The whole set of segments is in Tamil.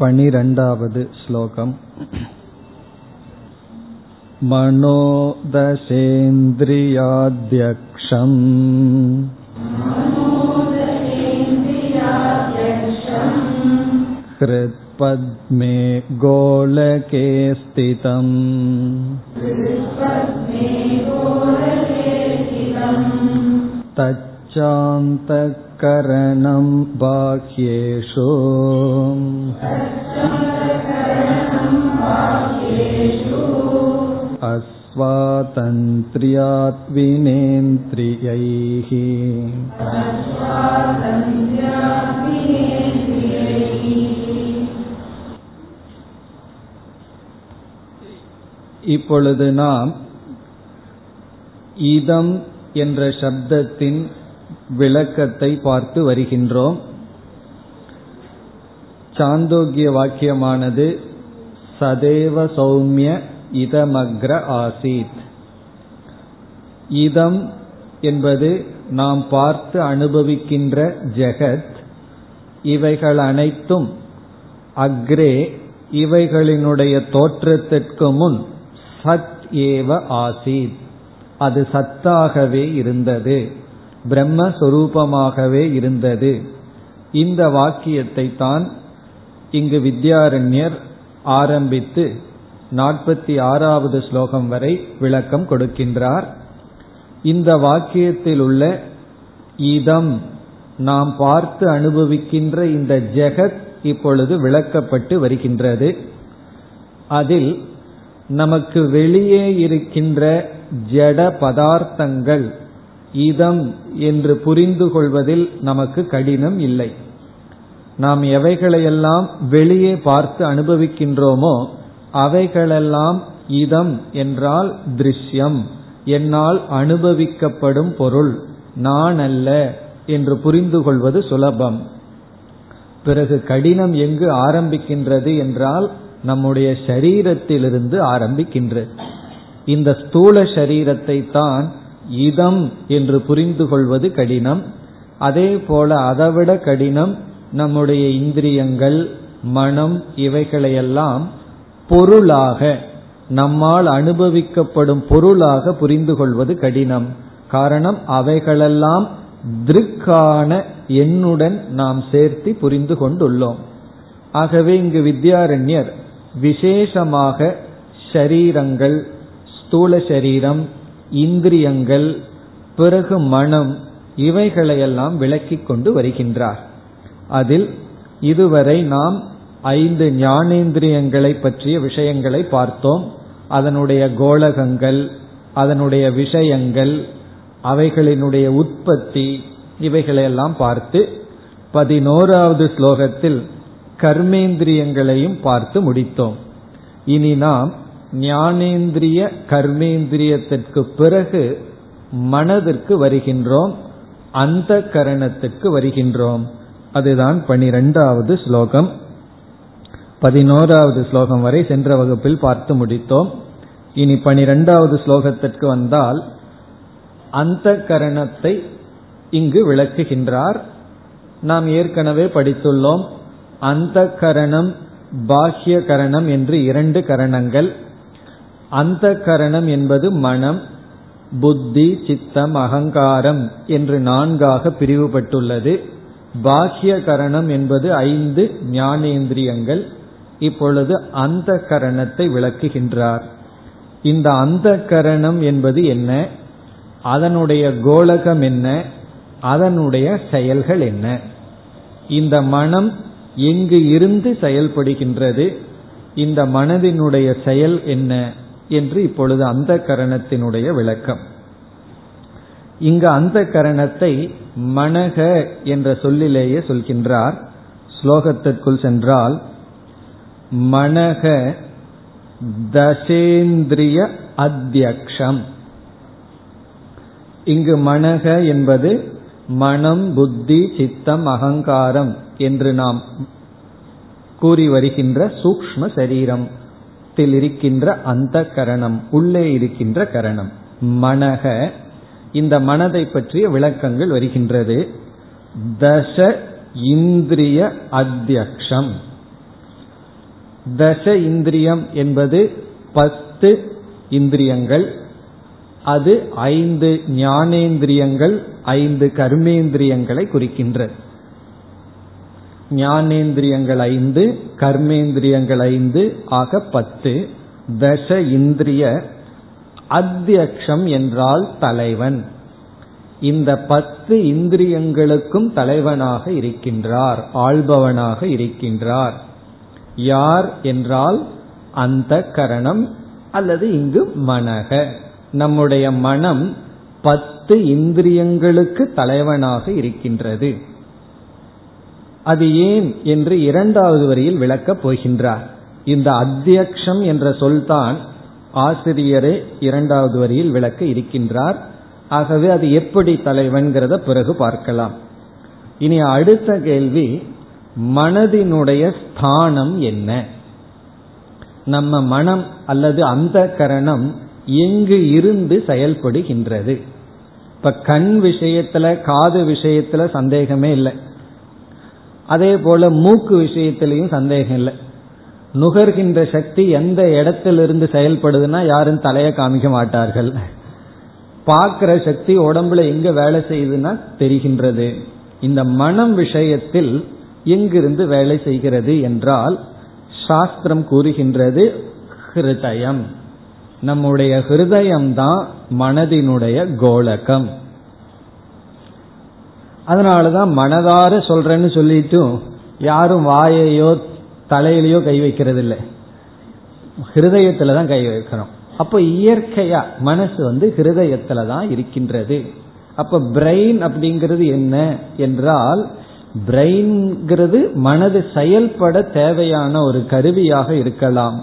पनिरण्डावद् श्लोकम् मनोदशेन्द्रियाध्यक्षम् हृत्पद्मे गोलके स्थितम् तच्चान्तःकरणं बाह्येषु अस्वातन्त्र्यात् विनेन्द्रियैः இப்பொழுது நாம் இதம் என்ற சப்தத்தின் விளக்கத்தை பார்த்து வருகின்றோம். சாந்தோக்கிய வாக்கியமானது சதேவ சௌமிய இதமக்ர ஆசீத். இதம் என்பது நாம் பார்த்து அனுபவிக்கின்ற ஜெகத் இவைகள் அனைத்தும் அக்ரே இவைகளினுடைய தோற்றத்திற்கு முன் சத் ஏவ ஆசீத். அது சத்தாகவே இருந்தது. பிரம்மஸ்வரூபமாகவே இருந்தது. இந்த வாக்கியத்தை தான் இங்கு வித்யாரண்யர் ஆரம்பித்து நாற்பத்தி ஆறாவது ஸ்லோகம் வரை விளக்கம் கொடுக்கின்றார். இந்த வாக்கியத்தில் உள்ள இதம் நாம் பார்த்து அனுபவிக்கின்ற இந்த ஜெகத் இப்பொழுது விளக்கப்பட்டு வருகின்றது. அதில் நமக்கு வெளியே இருக்கின்ற ஜட பதார்த்தங்கள் இதம் என்று புரிந்து கொள்வதில் நமக்கு கடினம் இல்லை. நாம் எவைகளையெல்லாம் வெளியே பார்த்து அனுபவிக்கின்றோமோ அவைகளெல்லாம் இதம் என்றால் திருஷ்யம். என்னால் அனுபவிக்கப்படும் பொருள் நான் அல்ல என்று புரிந்து கொள்வது சுலபம். பிறகு கடினம் எங்கு ஆரம்பிக்கின்றது என்றால் நம்முடைய சரீரத்திலிருந்து ஆரம்பிக்கின்றது. இந்த ஸ்தூல சரீரத்தை தான் இதம் என்று புரிந்து கொள்வது கடினம். அதே போல அதைவிட கடினம் நம்முடைய இந்திரியங்கள் மனம் இவைகளையெல்லாம் பொருளாக நம்மால் அனுபவிக்கப்படும் பொருளாக புரிந்து கொள்வது கடினம். காரணம் அவைகளெல்லாம் திருக்கான எண்ணுடன் நாம் சேர்த்து புரிந்து கொண்டுள்ளோம். ஆகவே இங்கு வித்யாரண்யர் விசேஷமாக ஷரீரங்கள் ஸ்தூல சரீரம் இந்திரியங்கள் பிறகு மனம் இவைகளையெல்லாம் விளக்கிக் கொண்டு வருகின்றார். அதில் இதுவரை நாம் ஐந்து ஞானேந்திரியங்களை பற்றிய விஷயங்களை பார்த்தோம். அதனுடைய கோலகங்கள் அதனுடைய விஷயங்கள் அவைகளினுடைய உற்பத்தி இவைகளையெல்லாம் பார்த்து பதினோராவது ஸ்லோகத்தில் கர்மேந்திரியங்களையும் பார்த்து முடித்தோம். இனி நாம் ஞானேந்திரிய கர்மேந்திரியத்திற்கு பிறகு மனதிற்கு வருகின்றோம் அந்த கரணத்திற்கு வருகின்றோம். அதுதான் பனிரெண்டாவது ஸ்லோகம். பதினோராவது ஸ்லோகம் வரை சென்ற வகுப்பில் பார்த்து முடித்தோம். இனி பனிரெண்டாவது ஸ்லோகத்திற்கு வந்தால் அந்த கரணத்தை இங்கு விளக்குகின்றார். நாம் ஏற்கனவே படித்துள்ளோம் அந்த கரணம் பாஹ்ய கரணம் என்று இரண்டு கரணங்கள். அந்த கரணம் என்பது மனம் புத்தி சித்தம் அகங்காரம் என்று நான்காக பிரிவுபட்டுள்ளது. பாஹ்ய கரணம் என்பது ஐந்து ஞானேந்திரியங்கள். இப்பொழுது அந்த கரணத்தை விளக்குகின்றார். இந்த அந்த கரணம் என்பது என்ன? அதனுடைய கோலகம் என்ன? அதனுடைய செயல்கள் என்ன? இந்த மனம் எங்கு இருந்து செயல்படுகின்றது? இந்த மனதினுடைய செயல் என்ன? என்று இப்பொழுது அந்த கரணத்தினுடைய விளக்கம். இங்கு அந்த கரணத்தை மனக என்ற சொல்லிலேயே சொல்கின்றார். ஸ்லோகத்திற்குள் சென்றால் மனக தசேந்திரிய அத்தியக்ஷம். இங்கு மனக என்பது மனம் புத்தி சித்தம் அகங்காரம் என்று நாம் கூறி வருகின்ற சூக்ம சரீரம். இருக்கின்ற அந்த கரணம் உள்ளே இருக்கின்ற கரணம். மனக இந்த மனதை பற்றிய விளக்கங்கள் வருகின்றது. தச இந்திரிய அத்தியக்ஷம். தச இந்திரியம் என்பது பத்து இந்திரியங்கள் அது ஐந்து ஞானேந்திரியங்கள் ஐந்து கர்மேந்திரியங்களை குறிக்கின்றது. ஞானேந்திரியங்கள் ஐந்து கர்மேந்திரியங்கள் ஐந்து ஆக பத்து. தச இந்திரிய அத்தியக்ஷம் என்றால் தலைவன். இந்த பத்து இந்திரியங்களுக்கும் தலைவனாக இருக்கின்றார் ஆள்பவனாக இருக்கின்றார். யார் என்றால் அந்த கரணம் அல்லது இங்கு மனக. நம்முடைய மனம் பத்து இந்திரியங்களுக்கு தலைவனாக இருக்கின்றது. அது ஏன் என்று இரண்டாவது வரியில் விளக்கப் போகின்றார். இந்த அத்தியக்ஷம் என்ற சொல்தான் ஆசிரியரே இரண்டாவது வரியில் விளக்க இருக்கின்றார். ஆகவே அது எப்படி தலைவன்கிறத பிறகு பார்க்கலாம். இனி அடுத்த கேள்வி மனதினுடைய ஸ்தானம் என்ன? நம்ம மனம் அல்லது அந்த கரணம் எங்கு இருந்து செயல்படுகின்றது? இப்ப கண் விஷயத்துல காது விஷயத்துல சந்தேகமே இல்லை. அதே போல மூக்கு விஷயத்திலையும் சந்தேகம் இல்லை. நுகர்கின்ற சக்தி எந்த இடத்திலிருந்து செயல்படுதுன்னா யாரும் தலையை காமிக்க மாட்டார்கள். பார்க்கிற சக்தி உடம்புல எங்க வேலை செய்யுதுன்னா தெரிகின்றது. இந்த மனம் விஷயத்தில் எங்கிருந்து வேலை செய்கிறது என்றால் சாஸ்திரம் கூறுகின்றது ஹிருதயம். நம்முடைய ஹிருதயம்தான் மனதினுடைய கோலகம். அதனாலதான் மனதார சொல்றேன்னு சொல்லிட்டும் யாரும் வாயையோ தலையிலையோ கை வைக்கிறது இல்லை ஹிருதயத்துல தான் கை வைக்கிறோம் அப்போ இயற்கையா மனசு வந்து ஹிருதயத்துல தான் இருக்கின்றது. அப்ப பிரெயின் அப்படிங்கிறது என்ன என்றால் பிரெயின்ங்கிறது மனது செயல்பட தேவையான ஒரு கருவியாக இருக்கலாம்.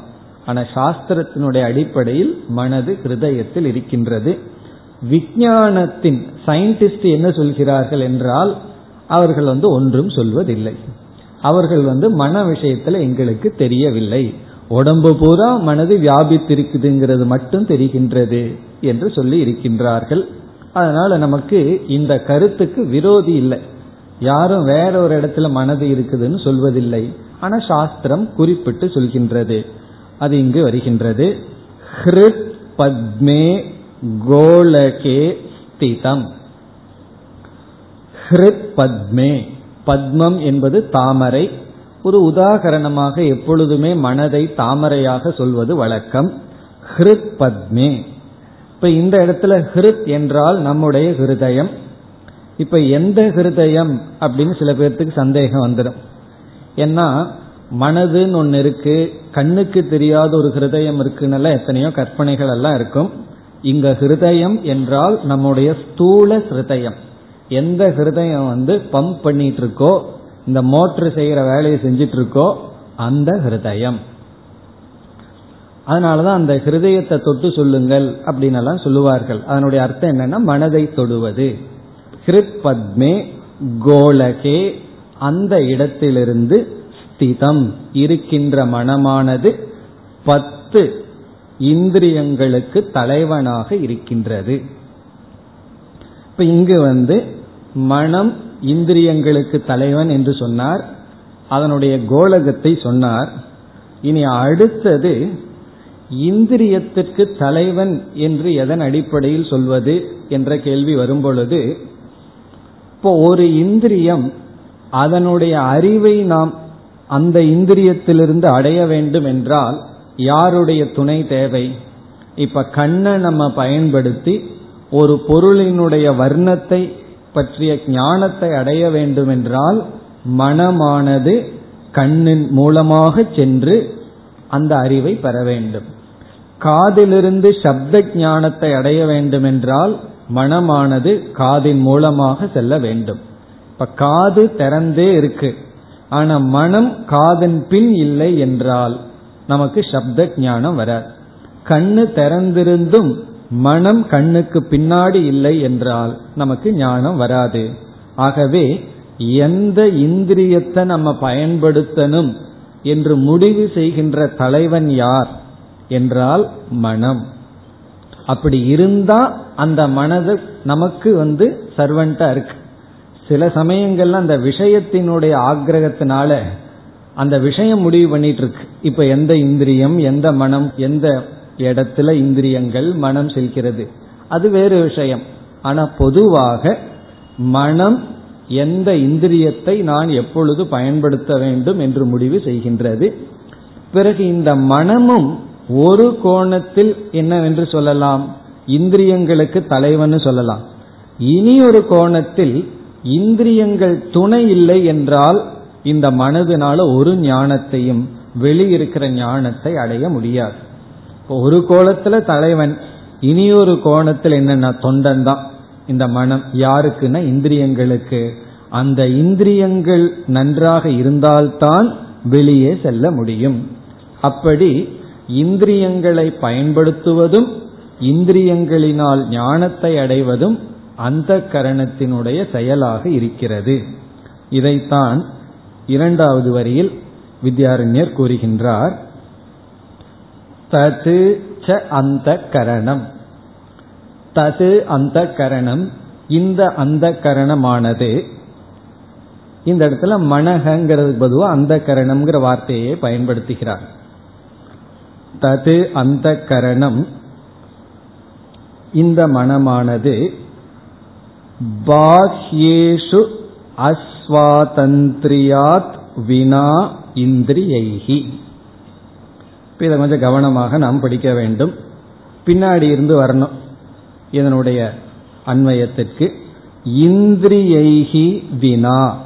ஆனா சாஸ்திரத்தினுடைய அடிப்படையில் மனது ஹிருதயத்தில் இருக்கின்றது. விஞ்ஞானத்தின் சயின்டிஸ்ட் என்ன சொல்கிறார்கள் என்றால் அவர்கள் வந்து ஒன்றும் சொல்வதில்லை. அவர்கள் வந்து மன விஷயத்துல எங்களுக்கு தெரியவில்லை. உடம்பு பூரா மனது வியாபித்திருக்குதுங்கிறது மட்டும் தெரிகின்றது என்று சொல்லி இருக்கின்றார்கள். அதனால நமக்கு இந்த கருத்துக்கு விரோதி இல்லை. யாரும் வேற ஒரு இடத்துல மனது இருக்குதுன்னு சொல்வதில்லை. ஆனா சாஸ்திரம் குறிப்பிட்டு சொல்கின்றது. அது இங்கு வருகின்றது. ஹிருத் பத்மே கோலகே ஸ்திதம். ஹிருத் பத்மே. பத்மம் என்பது தாமரை. ஒரு உதாகரணமாக எப்பொழுதுமே மனதை தாமரையாக சொல்வது வழக்கம். ஹிருத் பத்மே. இப்ப இந்த இடத்துல ஹிருத் என்றால் நம்முடைய ஹிருதயம். இப்ப எந்த ஹிருதயம் அப்படின்னு சில பேர்த்துக்கு சந்தேகம் வந்துடும். ஏன்னா மனதுன்னு ஒன்று இருக்கு கண்ணுக்கு தெரியாத ஒரு ஹிருதயம் இருக்குன்னு எத்தனையோ கற்பனைகள் எல்லாம் இருக்கும். இங்க ஹிருதயம் என்றால் நம்முடைய ஸ்தூல ஹிருதயம். எந்த ஹிருதயம் வந்து பம்ப் பண்ணிட்டு இருக்கோ இந்த மோட்ரு செய்யற வேலையை செஞ்சிட்டு இருக்கோ அந்த ஹிருதயம். அதனாலதான் அந்த ஹிருதயத்தை தொட்டு சொல்லுங்கள் அப்படின்னு எல்லாம் சொல்லுவார்கள். அதனுடைய அர்த்தம் என்னன்னா மனதை தொடுவது. ஹிருத் பத்மே கோலகே அந்த இடத்திலிருந்து ஸ்திதம். இருக்கின்ற மனமானது பத்து இந்திரியங்களுக்கு தலைவனாக இருக்கின்றது. இப்ப இங்கு வந்து மனம் இந்திரியங்களுக்கு தலைவன் என்று சொன்னார். அதனுடைய கோலகத்தை சொன்னார். இனி அடுத்தது இந்திரியத்திற்கு தலைவன் என்று எதன் அடிப்படையில் சொல்வது என்ற கேள்வி வரும்பொழுது இப்போ ஒரு இந்திரியம் அதனுடைய அறிவை நாம் அந்த இந்திரியத்திலிருந்து அடைய வேண்டும் என்றால் யாருடைய துணை தேவை? இப்ப கண்ணை நம்ம பயன்படுத்தி ஒரு பொருளினுடைய வர்ணத்தை பற்றிய ஞானத்தை அடைய வேண்டுமென்றால் மனமானது கண்ணின் மூலமாக சென்று அந்த அறிவை பெற வேண்டும். காதிலிருந்து சப்த ஞானத்தை அடைய வேண்டுமென்றால் மனமானது காதின் மூலமாக செல்ல வேண்டும். இப்ப காது திறந்தே இருக்கு. ஆனா மனம் காதன் பின் இல்லை என்றால் நமக்கு சப்த ஞானம் வராது கண்ணு திறந்திருந்தும் மனம் கண்ணுக்கு பின்னாடி இல்லை என்றால் நமக்கு ஞானம் வராது. ஆகவே எந்த இந்திரியத்தை நம்ம பயன்படுத்தணும் என்று முடிவு செய்கின்ற தலைவன் யார் என்றால் மனம். அப்படி இருந்தா அந்த மனது நமக்கு வந்து சர்வன்டா இருக்கு. சில சமயங்கள்ல அந்த விஷயத்தினுடைய ஆக்கிரகத்தினால அந்த விஷயம் முடிவு பண்ணிட்டு இருக்கு இப்ப எந்த இந்திரியம் எந்த மனம் எந்த இடத்துல இந்திரியங்கள் மனம் செல்கிறது அது வேறு விஷயம். ஆனா பொதுவாக மனம் எந்த இந்திரியத்தை நான் எப்பொழுது பயன்படுத்த வேண்டும் என்று முடிவு செய்கின்றது. பிறகு இந்த மனமும் ஒரு கோணத்தில் என்னவென்று சொல்லலாம்? இந்திரியங்களுக்கு தலைவன் சொல்லலாம். இனி ஒரு கோணத்தில் இந்திரியங்கள் துணை இல்லை என்றால் இந்த மனதினால ஒரு ஞானத்தையும் வெளியிருக்கிற ஞானத்தை அடைய முடியாது. ஒரு கோலத்துல தலைவன் இனி ஒரு கோணத்தில் என்னன்னா தொண்டன் தான். இந்த மனம் யாருக்குன்னா இந்திரியங்களுக்கு. அந்த இந்திரியங்கள் நன்றாக இருந்தால்தான் வெளியே செல்ல முடியும். அப்படி இந்திரியங்களை பயன்படுத்துவதும் இந்திரியங்களினால் ஞானத்தை அடைவதும் அந்த கரணத்தினுடைய செயலாக இருக்கிறது. இதைத்தான் இரண்டாவது வரியில் வித்யாரண்யர் கூறுகின்றார் தது ச அந்த கரணம். தது அந்த கரணம் இந்த அந்த கரணமானது. இந்த இடத்துல மனகங்கிறது பொதுவாக அந்த கரணம்ங்கிற வார்த்தையை பயன்படுத்துகிறார். தது அந்த கரணம் இந்த மனமானது பாஹ்யேஷு அஸ்வாதந்திரியாத் வினா இந்திரியைகி இதை கொஞ்சம் கவனமாக நாம் படிக்க வேண்டும். பின்னாடி இருந்து வரணும். இதனுடைய அன்வயத்திற்கு இந்திரியைகி வினா.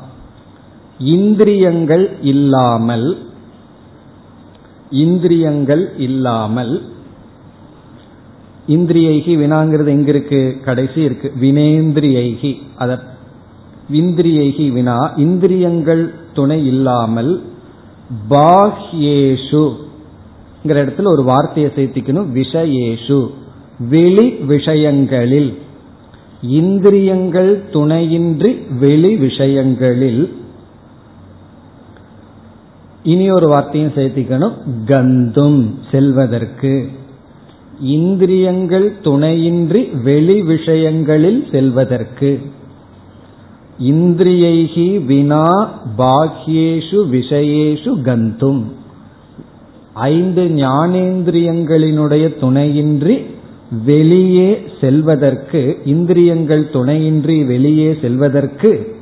இந்திரியங்கள் இல்லாமல் இந்திரியங்கள் இல்லாமல் இந்திரியைகி வினாங்கிறது எங்க இருக்கு கடைசி இருக்கு. வினேந்திரியைகி அத இந்திரியைகி வினா இந்திரியங்கள் துணை இல்லாமல் பாஹ்யேஷு இடத்துல ஒரு வார்த்தையை சேர்த்திக்கணும். விஷயேஷு. வெளி விஷயங்களில். இந்திரியங்கள் துணையின்றி வெளி விஷயங்களில். இனி ஒரு வார்த்தையும் சேர்த்திக்கணும். கந்தும் செல்வதற்கு. இந்திரியங்கள் துணையின்றி வெளி விஷயங்களில் செல்வதற்கு. இந்திரியைகி வினா பாக்கியேஷு விஷயேஷு கந்தும். ஐந்து ஞானேந்திரியங்களினுடைய துணையின்றி வெளியே செல்வதற்கு இந்திரியங்கள் துணையின்றி வெளியே செல்வதற்கு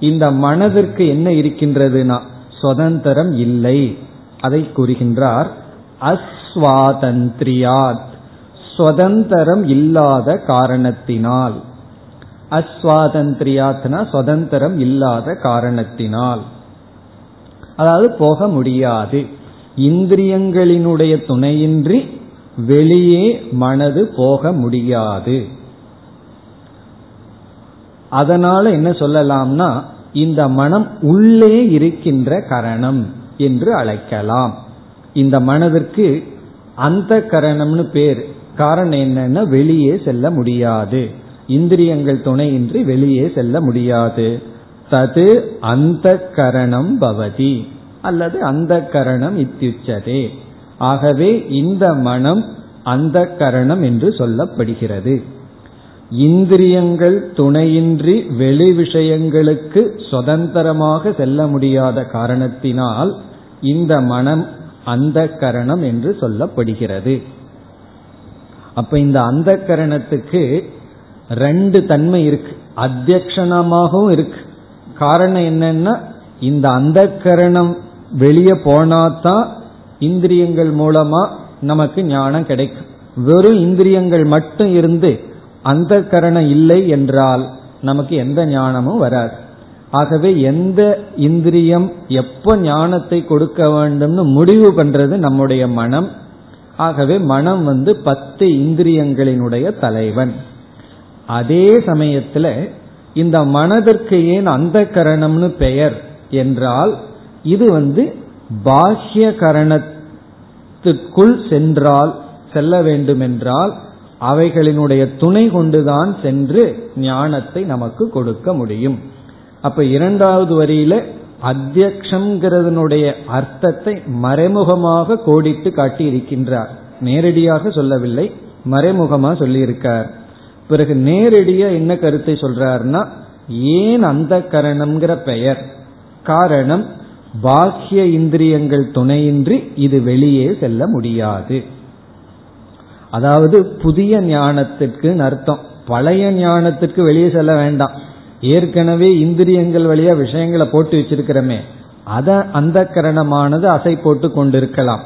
இந்த மனதிற்கு என்ன இருக்கின்றதுனா சுதந்திரம் இல்லை. அதை கூறுகின்றார் அஸ்வாதந்திரியாத் சுதந்திரம் இல்லாத காரணத்தினால். அஸ்வாதந்திரியாத்னா சுதந்திரம் இல்லாத காரணத்தினால். அதாவது போக முடியாது. இந்திரியங்களினுடைய துணையின்றி வெளியே மனது போக முடியாது. அதனால என்ன சொல்லலாம்னா இந்த மனம் உள்ளே இருக்கின்ற கரணம் என்று அழைக்கலாம். இந்த மனதிற்கு அந்த கரணம்னு பேர். காரணம் என்னன்னா வெளியே செல்ல முடியாது. இந்திரியங்கள் துணையின்றி வெளியே செல்ல முடியாது. தது அந்த கரணம் பவதி. அல்லது அந்த கரணம் இத்தியுச்சதே. ஆகவே இந்த மனம் அந்த கரணம் என்று சொல்லப்படுகிறது. இந்திரியங்கள் துணையின்றி வெளி விஷயங்களுக்கு சுதந்திரமாக செல்ல முடியாத காரணத்தினால் இந்த மனம் அந்த கரணம் என்று சொல்லப்படுகிறது. அப்ப இந்த அந்த கரணத்துக்கு ரெண்டு தன்மை இருக்கு. அத்தியக்ஷணமாகவும் இருக்கு. காரணம் என்னன்னா இந்த அந்த கரணம் வெளியே போனாதான் இந்திரியங்கள் மூலமா நமக்கு ஞானம் கிடைக்கும். வெறும் இந்திரியங்கள் மட்டும் இருந்து அந்த கரணம் இல்லை என்றால் நமக்கு எந்த ஞானமும் வராது. ஆகவே எந்த இந்திரியம் எப்ப ஞானத்தை கொடுக்க வேண்டும்னு முடிவு பண்றது நம்முடைய மனம். ஆகவே மனம் வந்து பத்து இந்திரியங்களினுடைய தலைவன். அதே சமயத்துல இந்த மனதிற்கு ஏன் அந்த கரணம்னு பெயர் என்றால் இது வந்து பாஹ்ய கரணத்திற்குள் சென்றால் செல்ல வேண்டுமென்றால் அவைகளினுடைய துணை கொண்டுதான் சென்று ஞானத்தை நமக்கு கொடுக்க முடியும். அப்ப இரண்டாவது வரியில அத்தியக்ஷங்கிறதனுடைய அர்த்தத்தை மறைமுகமாக கோடிட்டு காட்டி இருக்கின்றார் நேரடியாக சொல்லவில்லை மறைமுகமாக சொல்லியிருக்கார். பிறகு நேரடியா என்ன கருத்தை சொல்றாருன்னா ஏன் அந்த கரணம்ங்கிற பெயர்? காரணம் பாக்கிய இந்திரியங்கள் துணையின்றி இது வெளியே செல்ல முடியாது. அதாவது புதிய ஞானத்திற்கு அர்த்தம். பழைய ஞானத்திற்கு வெளியே செல்ல வேண்டாம். ஏற்கனவே இந்திரியங்கள் வழியா விஷயங்களை போட்டு வச்சிருக்கிறோமே அத அந்த கரணமானது அசை போட்டு கொண்டிருக்கலாம்.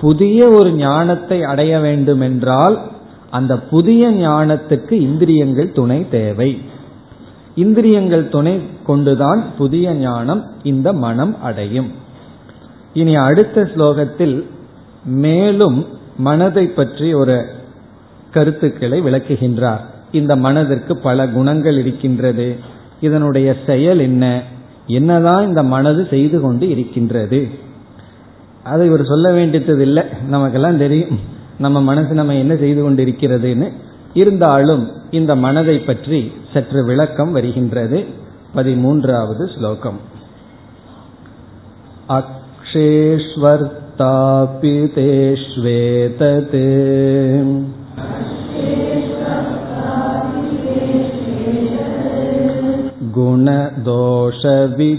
புதிய ஒரு ஞானத்தை அடைய வேண்டும் என்றால் அந்த புதிய ஞானத்துக்கு இந்திரியங்கள் துணை தேவை. இந்திரியங்கள் துணை கொண்டுதான் புதிய ஞானம் இந்த மனம் அடையும். இனி அடுத்த ஸ்லோகத்தில் மேலும் மனதை பற்றி ஒரு கருத்துக்களை விளக்குகின்றார். இந்த மனதிற்கு பல குணங்கள் இருக்கின்றது. இதனுடைய செயல் என்ன? என்னதான் இந்த மனது செய்து கொண்டு இருக்கின்றது. அதை இவர் சொல்ல வேண்டியது இல்லை. நமக்கெல்லாம் தெரியும். நம்ம மனசு நம்ம என்ன செய்து கொண்டு இருக்கிறதுன்னு இருந்தாலும் இந்த மனதை பற்றி சற்று விளக்கம் வருகின்றது பதிமூன்றாவது ஸ்லோகம் அக்ஷேஸ்வர்த்தாபி தேஷ்வேதத்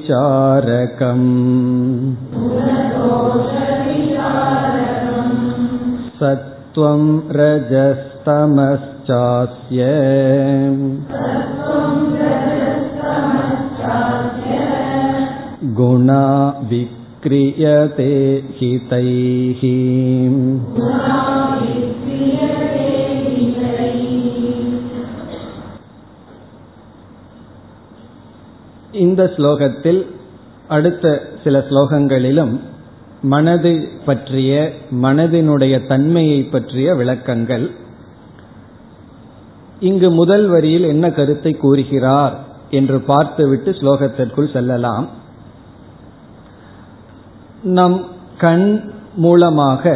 गुणदोषविचारकम् सत्त्वं रजस्तमश्चास्य गुणा विक्रियते हितैः இந்த ஸ்லோகத்தில் அடுத்த சில ஸ்லோகங்களிலும் மனது பற்றிய மனதினுடைய தன்மையை பற்றிய விளக்கங்கள். இங்கு முதல் வரியில் என்ன கருத்தை கூறுகிறார் என்று பார்த்துவிட்டு ஸ்லோகத்திற்குள் செல்லலாம். நம் கண் மூலமாக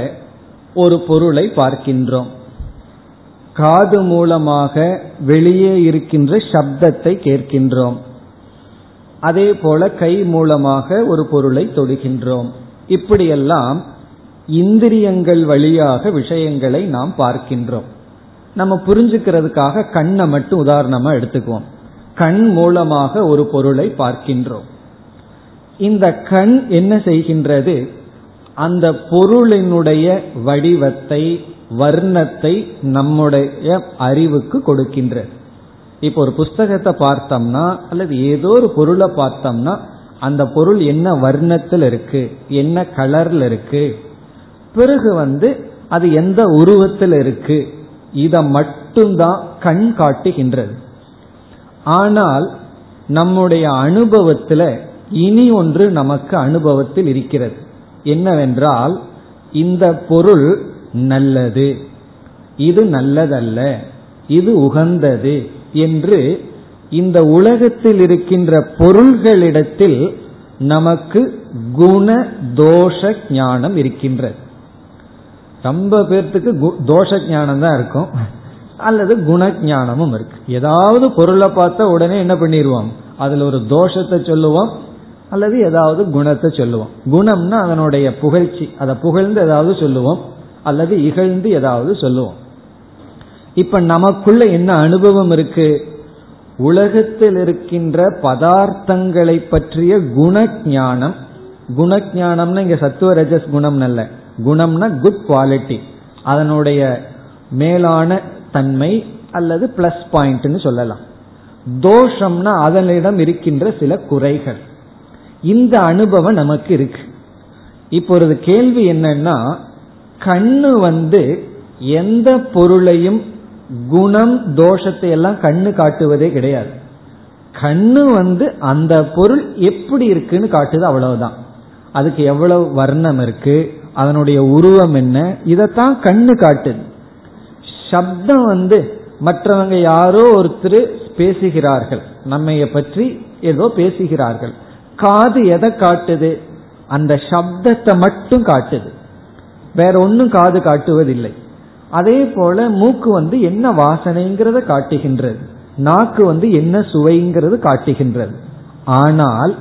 ஒரு பொருளை பார்க்கின்றோம். காது மூலமாக வெளியே இருக்கின்ற சப்தத்தை கேட்கின்றோம். அதே போல கை மூலமாக ஒரு பொருளை தொடுகின்றோம். இப்படியெல்லாம் இந்திரியங்கள் வழியாக விஷயங்களை நாம் பார்க்கின்றோம். நம்ம புரிஞ்சுக்கிறதுக்காக கண்ணை மட்டும் உதாரணமா எடுத்துக்குவோம். கண் மூலமாக ஒரு பொருளை பார்க்கின்றோம். இந்த கண் என்ன செய்கின்றது? அந்த பொருளினுடைய வடிவத்தை வர்ணத்தை நம்முடைய அறிவுக்கு கொடுக்கின்றது. இப்போ ஒரு புஸ்தகத்தை பார்த்தோம்னா அல்லது ஏதோ ஒரு பொருளை பார்த்தோம்னா அந்த பொருள் என்ன வர்ணத்தில் இருக்கு? என்ன கலர்ல இருக்கு? பிறகு வந்து அது எந்த உருவத்தில் இருக்கு? இதை மட்டும்தான் கண் காட்டுகின்றது. ஆனால் நம்முடைய அனுபவத்தில் இனி ஒன்று நமக்கு அனுபவத்தில் இருக்கிறது. என்னவென்றால் இந்த பொருள் நல்லது. இது நல்லதல்ல. இது உகந்தது என்று இந்த உலகத்தில் இருக்கின்ற பொருள்களிடத்தில் நமக்கு குண தோஷ ஞானம் இருக்கின்றது. ரொம்ப பேர்த்துக்கு தோஷ ஞானம் தான் இருக்கும். அல்லது குண ஞானமும் இருக்கு. ஏதாவது பொருளை பார்த்தா உடனே என்ன பண்ணிடுவோம்? அதுல ஒரு தோஷத்தை சொல்லுவோம். அல்லது ஏதாவது குணத்தை சொல்லுவோம். குணம்னா அதனுடைய புகழ்ச்சி. அதை புகழ்ந்து ஏதாவது சொல்லுவோம். அல்லது இகழ்ந்து ஏதாவது சொல்லுவோம். இப்ப நமக்குள்ள என்ன அனுபவம் இருக்கு? உலகத்தில் இருக்கின்ற பதார்த்தங்களை பற்றிய குண ஞானம் குண ஞானம்னா இங்க சத்துவ ரஜஸ் குணம் அல்ல. குணம்னா குட் குவாலிட்டி அதனுடைய மேலான தன்மை அல்லது பிளஸ் பாயிண்ட்னு சொல்லலாம். தோஷம்னா அதனிடம் இருக்கின்ற சில குறைகள். இந்த அனுபவம் நமக்கு இருக்கு. இப்போ ஒரு கேள்வி என்னன்னா கண்ணு வந்து எந்த பொருளையும் குணம் தோஷத்தை எல்லாம் கண்ணு காட்டுவதே கிடையாது. கண்ணு வந்து அந்த பொருள் எப்படி இருக்குன்னு காட்டுது அவ்வளவுதான். அதுக்கு எவ்வளவு வர்ணம் இருக்கு அதனுடைய உருவம் என்ன இதைத்தான் கண்ணு காட்டுது. சப்தம் வந்து மற்றவங்க யாரோ ஒருத்தர் பேசுகிறார்கள் நம்மைய பற்றி ஏதோ பேசுகிறார்கள். காது எதை காட்டுது? அந்த சப்தத்தை மட்டும் காட்டுது. வேற ஒன்னும் காது காட்டுவதில்லை. அதே போல மூக்கு வந்து என்ன வாசனைங்கிறத காட்டுகின்றது. நாக்கு வந்து என்ன சுவைங்கிறது காட்டுகின்றது. ஆனால்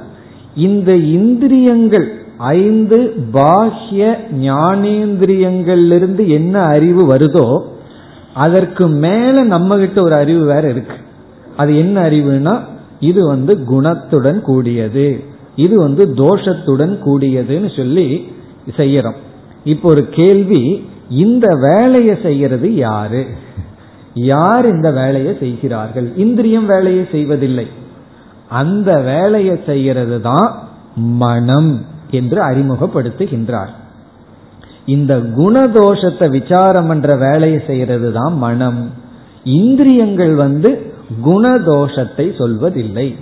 இந்த இந்திரியங்கள் ஐந்து பாஹ்ய ஞானேந்திரியங்களிலிருந்து என்ன அறிவு வருதோ அதற்கு மேல நம்ம கிட்ட ஒரு அறிவு வேற இருக்கு. அது என்ன அறிவுனா இது வந்து குணத்துடன் கூடியது. இது வந்து தோஷத்துடன் கூடியதுன்னு சொல்லி செய்யறோம். இப்போ ஒரு கேள்வி இந்த வேலையை செய்யறது யாரு? யார் இந்த வேலையை செய்கிறார்கள்? இந்திரியம் வேலையை செய்வதில்லை. அந்த வேலையை செய்யறது தான் மனம் என்று அறிமுகப்படுத்துகின்றார். இந்த குணதோஷத்தை விசாரம் என்ற வேலையை செய்யறது தான் மனம். இந்திரியங்கள் வந்து குணதோஷத்தை சொல்வதில்லை.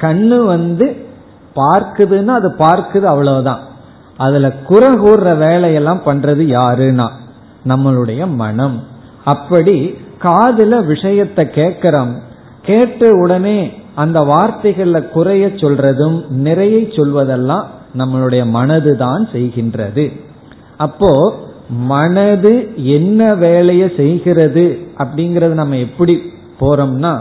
கண்ணு வந்து பார்க்குதுன்னா அது பார்க்குது அவ்வளவுதான். அதுல குறை கூறுற வேலையெல்லாம் பண்றது யாருன்னா? நம்மளுடைய மனம். அப்படி காதுல விஷயத்தை கேட்கிறோம். கேட்ட உடனே அந்த வார்த்தைகள்ல குறைய சொல்றதும் நிறைய சொல்வதெல்லாம் நம்மளுடைய மனது தான் செய்கின்றது. அப்போ மனது என்ன வேலையை செய்கிறது அப்படிங்கறது நம்ம எப்படி போறோம்னா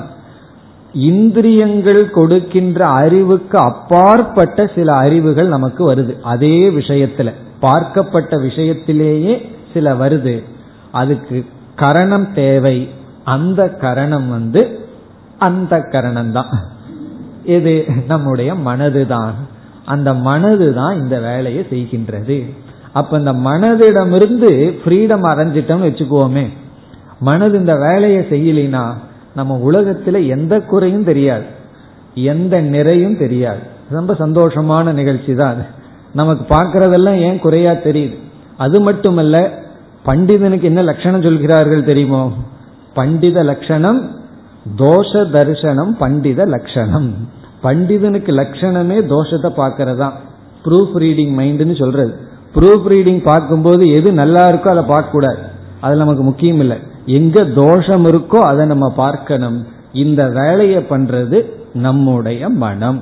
இந்திரியங்கள் கொடுக்கின்ற அறிவுக்கு அப்பாற்பட்ட சில அறிவுகள் நமக்கு வருது. அதே விஷயத்துல பார்க்கப்பட்ட விஷயத்திலேயே சில வருது. அதுக்கு கரணம் தேவை. அந்த கரணம் வந்து அந்த கரணம் தான் இது நம்முடைய மனதுதான். அந்த மனது தான் இந்த வேலையை செய்கின்றது. அப்ப இந்த மனதிடமிருந்து ஃப்ரீடம் அடைஞ்சிட்டோம்னு வச்சுக்குவோமே. மனது இந்த வேலையை செய்யலினா நம்ம உலகத்துல எந்த குறையும் தெரியாது. எந்த நிறையும் தெரியாது. ரொம்ப சந்தோஷமான நிகழ்ச்சி தான் அது நமக்கு பார்க்கறதெல்லாம் ஏன் குறையா தெரியுது? அது மட்டுமல்ல பண்டிதனுக்கு என்ன லட்சணம் சொல்கிறார்கள் தெரியுமோ? பண்டித லட்சணம் தோஷ தரிசனம் பண்டித லட்சணம். பண்டிதனுக்கு லட்சணமே தோஷத்தை பார்க்கறதா? ப்ரூஃப் ரீடிங் மைண்டுன்னு சொல்றது. ப்ரூஃப் ரீடிங் பார்க்கும்போது எது நல்லா இருக்கோ அதை பார்க்கக்கூடாது. அது நமக்கு முக்கியம் இல்லை. எங்க தோஷம் இருக்கோ அதை நம்ம பார்க்கணும். இந்த வேலையை பண்றது நம்முடைய மனம்.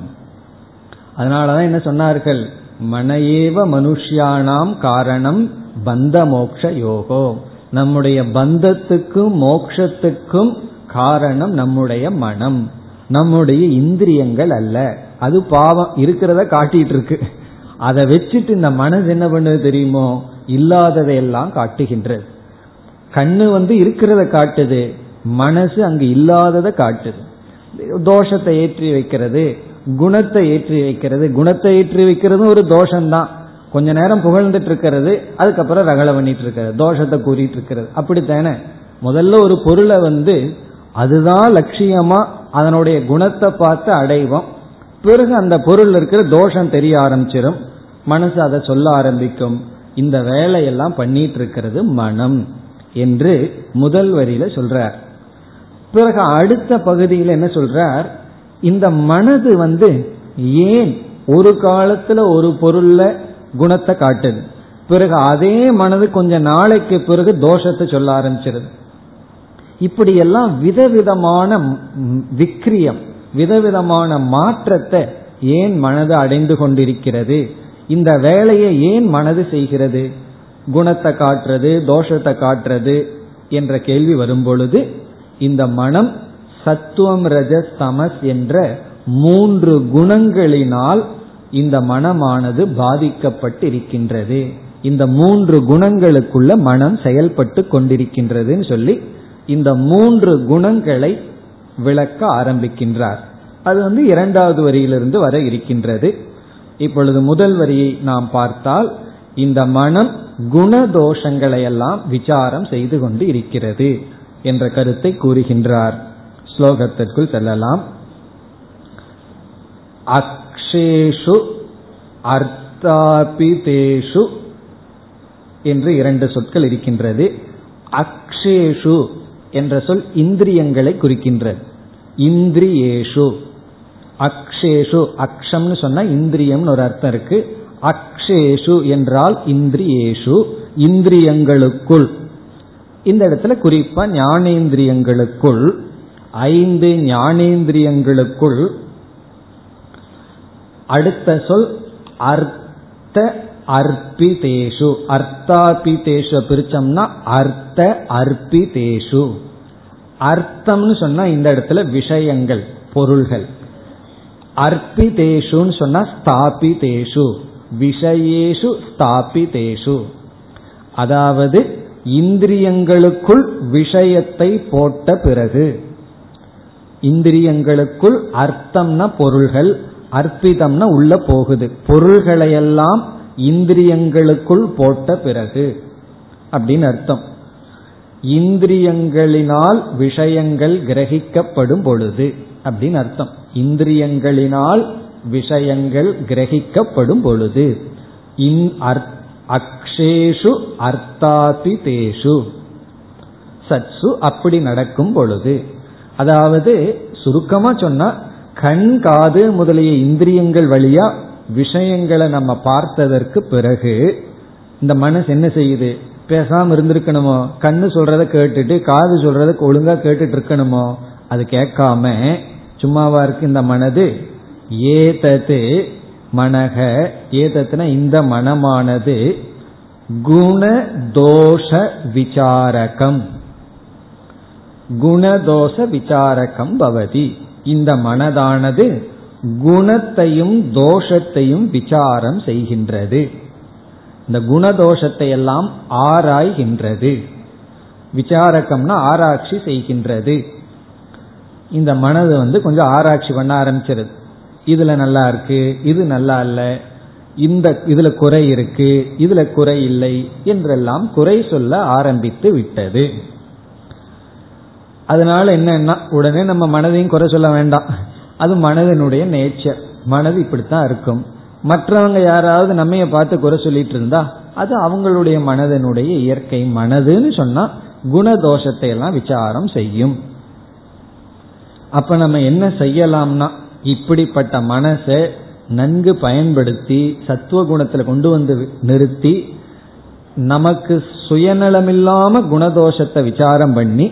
அதனாலதான் என்ன சொன்னார்கள்? மனையேவ மனுஷியானாம் காரணம் பந்த மோக்ஷ யோகோ நம்முடைய பந்தத்துக்கும் மோக்ஷத்துக்கும் காரணம் நம்முடைய மனம். நம்முடைய இந்திரியங்கள் அல்ல. அது பாவம் இருக்கிறத காட்டிட்டு இருக்கு அதை வச்சுட்டு இந்த மனது என்ன பண்ணுது தெரியுமோ? இல்லாததையெல்லாம் காட்டுகின்றது. கண்ணு வந்து இருக்கிறத காட்டுது. மனசு அங்கு இல்லாததை காட்டுது. தோஷத்தை ஏற்றி வைக்கிறது. குணத்தை ஏற்றி வைக்கிறது. குணத்தை ஏற்றி வைக்கிறதும் ஒரு தோஷம்தான். கொஞ்ச நேரம் புகழ்ந்துட்டு இருக்கிறது அதுக்கப்புறம் ரகல பண்ணிட்டு இருக்கிறது தோஷத்தை கூறிட்டு இருக்கிறது அப்படித்தானே? முதல்ல ஒரு பொருளை வந்து அதுதான் லட்சியமா அதனுடைய குணத்தை பார்த்து அடைவோம். பிறகு அந்த பொருள் இருக்கிற தோஷம் தெரிய ஆரம்பிச்சிடும் மனசு அதை சொல்ல ஆரம்பிக்கும். இந்த வேலையெல்லாம் பண்ணிட்டு இருக்கிறது மனம் என்று முதல் வரியில சொல்றார். பிறகு அடுத்த பகுதியில் என்ன சொல்றார்? இந்த மனது வந்து ஏன் ஒரு காலத்துல ஒரு பொருள்ல குணத்தை காட்டுது. பிறகு அதே மனது கொஞ்ச நாளைக்கு பிறகு தோஷத்தை சொல்ல ஆரம்பிச்சிருது. இப்படியெல்லாம் விதவிதமான விக்ரியம் விதவிதமான மாற்றத்தை ஏன் மனது அடைந்து கொண்டிருக்கிறது? இந்த வேலையை ஏன் மனது செய்கிறது? குணத்தை காட்டுறது தோஷத்தை காட்டுறது என்ற கேள்வி வரும்பொழுது இந்த மனம் சத்துவம் ரஜஸ் தமஸ் என்ற மூன்று குணங்களினால் இந்த மனமானது பாதிக்கப்பட்டிருக்கின்றது. இந்த மூன்று குணங்களுக்குள்ள மனம் செயல்பட்டு கொண்டிருக்கின்றதுன்னு சொல்லி இந்த மூன்று குணங்களை விளக்க ஆரம்பிக்கின்றார். அது வந்து இரண்டாவது வரியிலிருந்து வர இருக்கின்றது. இப்பொழுது முதல் வரியை நாம் பார்த்தால் இந்த மனம் குணதோஷங்களை எல்லாம் விசாரம் செய்து கொண்டு இருக்கிறது என்ற கருத்தை கூறுகின்றார். ஸ்லோகத்திற்குள் செல்லலாம். அக்ஷேஷு அர்த்தாபிதேஷு என்று இரண்டு சொற்கள் இருக்கின்றது. அக்ஷேஷு என்ற சொல் இந்திரியங்களை குறிக்கின்றது. இந்திரியேஷு. அக்ஷேஷு அக்ஷம்னு சொன்னா இந்திரியம்னு ஒரு அர்த்தம் இருக்கு. அக்ஷேஷு என்றால் இந்திரியேஷு இந்திரியங்களுக்குள். இந்த இடத்துல குறிப்பா ஞானேந்திரியங்களுக்குள் ஐந்து ஞானேந்திரியங்களுக்குள் அடுத்த சொல் அர்த்த அர்ப்பிதேஷு. அர்த்தாபிதேஷு பிரிச்சோம்னா அர்த்த அர்ப்பிதேஷு. அர்த்தம்னு சொன்னா இந்த இடத்துல விஷயங்கள் பொருள்கள். அர்ப்பிதேஷுன்னு சொன்னா ஸ்தாபிதேஷு. விஷயேஷு ஸ்தாபிதேஷு. அதாவது இந்திரியங்களுக்குள் விஷயத்தை போட்ட பிறகு. இந்திரியங்களுக்குள் அர்த்தம்னா பொருள்கள் அர்ப்பிதம்னா உள்ள போகுது. பொருள்களையெல்லாம் இந்திரியங்களுக்குள் போட்ட பிறகு அப்படின்னு அர்த்தம். இந்திரியங்களினால் விஷயங்கள் கிரகிக்கப்படும் பொழுது அப்படின்னு அர்த்தம். இந்திரியங்களினால் விஷயங்கள் கிரகிக்கப்படும் பொழுது அக்ஷேஷு அக்ஷேஷு அர்த்தாபிதேஷு சத்சு அப்படி நடக்கும் பொழுது அதாவது சுருக்கமா சொன்னா கண் காது முதலிய இந்திரியங்கள் வழியா விஷயங்களை நம்ம பார்த்ததற்கு பிறகு இந்த மனசு என்ன செய்யுது? பேசாம இருந்திருக்கணுமோ? கண்ணு சொல்றத கேட்டுட்டு காது சொல்றத ஒழுங்கா கேட்டுட்டு இருக்கணுமோ அது கேட்காம சும்மாவா இருக்கு இந்த மனது? ஏதது மனக ஏதத்துனா இந்த மனமானது குண தோஷ விசாரகம். குணதோஷ விசாரகம் பவதி. இந்த மனதானது குணத்தையும் தோஷத்தையும் விசாரம் செய்கின்றது. இந்த குணதோஷத்தை எல்லாம் ஆராய்கின்றது. விசாரக்கம்னா ஆராய்ச்சி செய்கின்றது. இந்த மனது வந்து கொஞ்சம் ஆராய்ச்சி பண்ண ஆரம்பிச்சிருது. இதுல நல்லா இருக்கு இது நல்லா இல்ல இந்த இதுல குறை இருக்கு இதுல குறை இல்லை என்றெல்லாம் குறை சொல்ல ஆரம்பித்து விட்டது. அதனால என்னன்னா உடனே நம்ம மனதையும் குறை சொல்ல வேண்டாம். அது மனதனுடைய நேச்சர் மனது இப்படித்தான் இருக்கும். மற்றவங்க யாராவது நம்மைய பார்த்து குறை சொல்லிட்டு இருந்தா அது அவங்களுடைய மனதனுடைய இயற்கை. மனதுன்னு சொன்னா குணதோஷத்தை எல்லாம் விசாரம் செய்யும். அப்ப நம்ம என்ன செய்யலாம்னா இப்படிப்பட்ட மனசை நன்கு பயன்படுத்தி சத்துவ குணத்துல கொண்டு வந்து நிறுத்தி நமக்கு சுயநலமில்லாம குணதோஷத்தை விசாரம் பண்ணி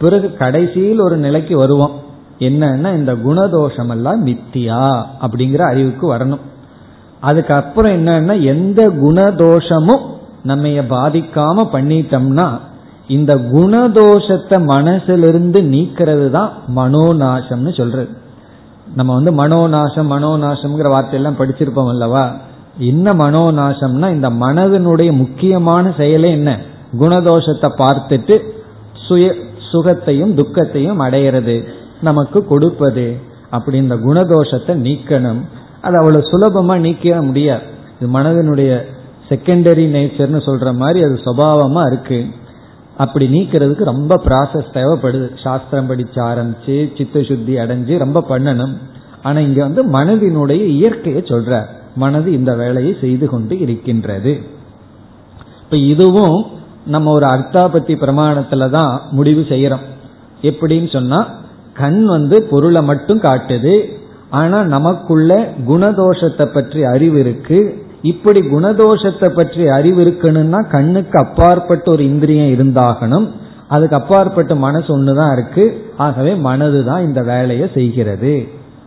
பிறகு கடைசியில் ஒரு நிலைக்கு வருவோம். என்னன்னா இந்த குணதோஷம் எல்லாம் மித்தியா அப்படிங்கிற அறிவுக்கு வரணும். அதுக்கப்புறம் என்னன்னா எந்த குணதோஷமும் நம்ம பாதிக்காம பண்ணிட்டோம்னா இந்த குணதோஷத்தை மனசிலிருந்து நீக்கிறது தான் மனோநாசம்னு சொல்றது. நம்ம வந்து மனோநாசம் மனோநாசம்ங்கிற வார்த்தையெல்லாம் படிச்சிருப்போம் அல்லவா? என்ன மனோநாசம்னா இந்த மனதினுடைய முக்கியமான செயலே என்ன? குணதோஷத்தை பார்த்துட்டு சுய சுகத்தையும் துக்கத்தையும் அடையிறது நமக்கு கொடுப்பது அப்படி இந்த குணதோஷத்தை நீக்கணும். அது அவ்வளவு சுலபமா நீக்க முடியாது. இது மனதனுடைய செகண்டரி நேச்சர்னு சொல்ற மாதிரி அது சுபாவமா இருக்கு. அப்படி நீக்கிறதுக்கு ரொம்ப ப்ராசஸ் தேவைப்படுது. சாஸ்திரம் படிச்சு ஆரம்பிச்சு சித்த சுத்தி அடைஞ்சு ரொம்ப பண்ணணும். ஆனா இங்க வந்து மனதினுடைய இயற்கையை சொல்ற. மனது இந்த வேலையை செய்து கொண்டு இருக்கின்றது. இப்ப இதுவும் நம்ம ஒரு அர்த்தாபத்தி பிரமாணத்துல தான் முடிவு செய்யறோம். எப்படின்னு சொன்னா கண் வந்து பொருளை மட்டும் காட்டுது ஆனா நமக்குள்ள குணதோஷத்தை பற்றி அறிவு இருக்கு. இப்படி குணதோஷத்தை பற்றி அறிவு இருக்கணும்னா கண்ணுக்கு அப்பாற்பட்ட ஒரு இந்திரியம் இருந்தாகணும். அதுக்கு அப்பாற்பட்ட மனசு ஒண்ணுதான் இருக்கு. ஆகவே மனது தான் இந்த வேலையை செய்கிறது.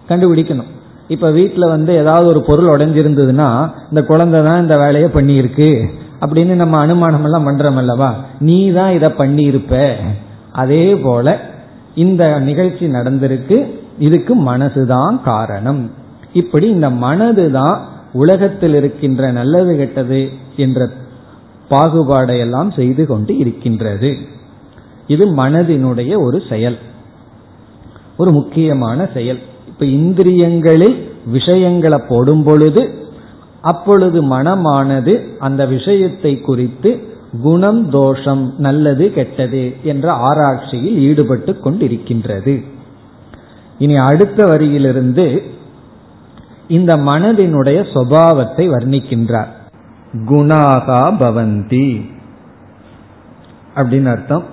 கண்டுபிடிக்கணும். இப்ப வீட்டுல வந்து ஏதாவது ஒரு பொருள் உடைஞ்சிருந்ததுன்னா இந்த குழந்தை தான் இந்த வேலையை பண்ணியிருக்கு. அப்படின்னு நம்ம அனுமானம் எல்லாம் பண்றோம் அல்லவா நீ தான் இதை பண்ணியிருப்ப. அதே போல இந்த நிகழ்ச்சி நடந்திருக்கு. இதுக்கு மனசுதான் காரணம். இப்படி இந்த மனது தான் உலகத்தில் இருக்கின்ற நல்லது கெட்டது என்ற பாகுபாடையெல்லாம் செய்து கொண்டு இருக்கின்றது. இது மனதினுடைய ஒரு செயல். ஒரு முக்கியமான செயல். இப்ப இந்திரியங்களில் விஷயங்களை போடும் பொழுது அப்பொழுது மனமானது அந்த விஷயத்தை குறித்து குணம் தோஷம் நல்லது கெட்டது என்ற ஆராய்ச்சியில் ஈடுபட்டு கொண்டிருக்கின்றது. இனி அடுத்த வரியிலிருந்து இந்த மனதினுடைய சுவாவத்தை வர்ணிக்கின்றார். குணாகா பவந்தி அப்படின்னு அர்த்தம்.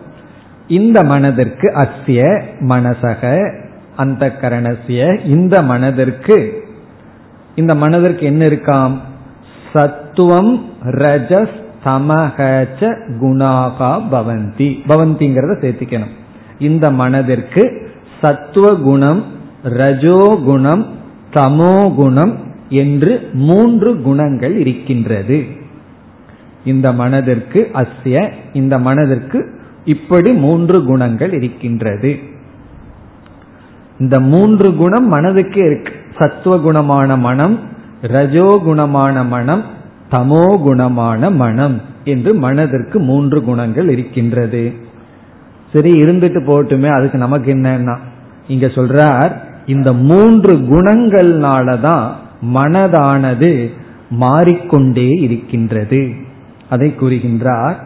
இந்த மனதிற்கு அஸ்ய மனசக அந்த கரணசிய இந்த மனதிற்கு இந்த மனதிற்கு என்ன இருக்காம்? சத்துவம் ரஜஸ் தமகச்ச குணாகா பவந்தி. பவந்திங்கிறத சேர்த்துக்கணும். இந்த மனதிற்கு சத்துவ குணம் ரஜோ குணம் தமோ குணம் என்று மூன்று குணங்கள் இருக்கின்றது. இந்த மனதிற்கு அஸ்ய இந்த மனதிற்கு இப்படி மூன்று குணங்கள் இருக்கின்றது. இந்த மூன்று குணம் மனதுக்கே இருக்கு. சத்துவகுணமான மனம் ரஜோகுணமான மனம் தமோ குணமான மனம் என்று மனதிற்கு மூன்று குணங்கள் இருக்கின்றது. சரி இருந்துட்டு போட்டுமே அதுக்கு நமக்கு என்னன்னா இங்க சொல்றார் இந்த மூன்று குணங்கள்னாலதான் மனதானது மாறிக்கொண்டே இருக்கின்றது. அதை கூறுகின்றார்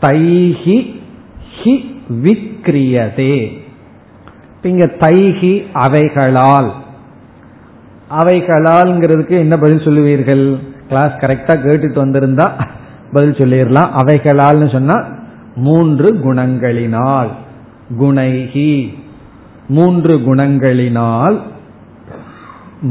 தைஹி ஹி விக்ரியதே. இங்க தைஹி அவைகளால் அவைகளால்ங்கிறதுக்கு என்ன பதில் சொல்லுவீர்கள்? கிளாஸ் கரெக்டா கேட்டுட்டு வந்திருந்தா பதில் சொல்லிடலாம். அவைகளால்னு சொன்னா மூன்று குணங்களினால். குணைகி மூன்று குணங்களினால்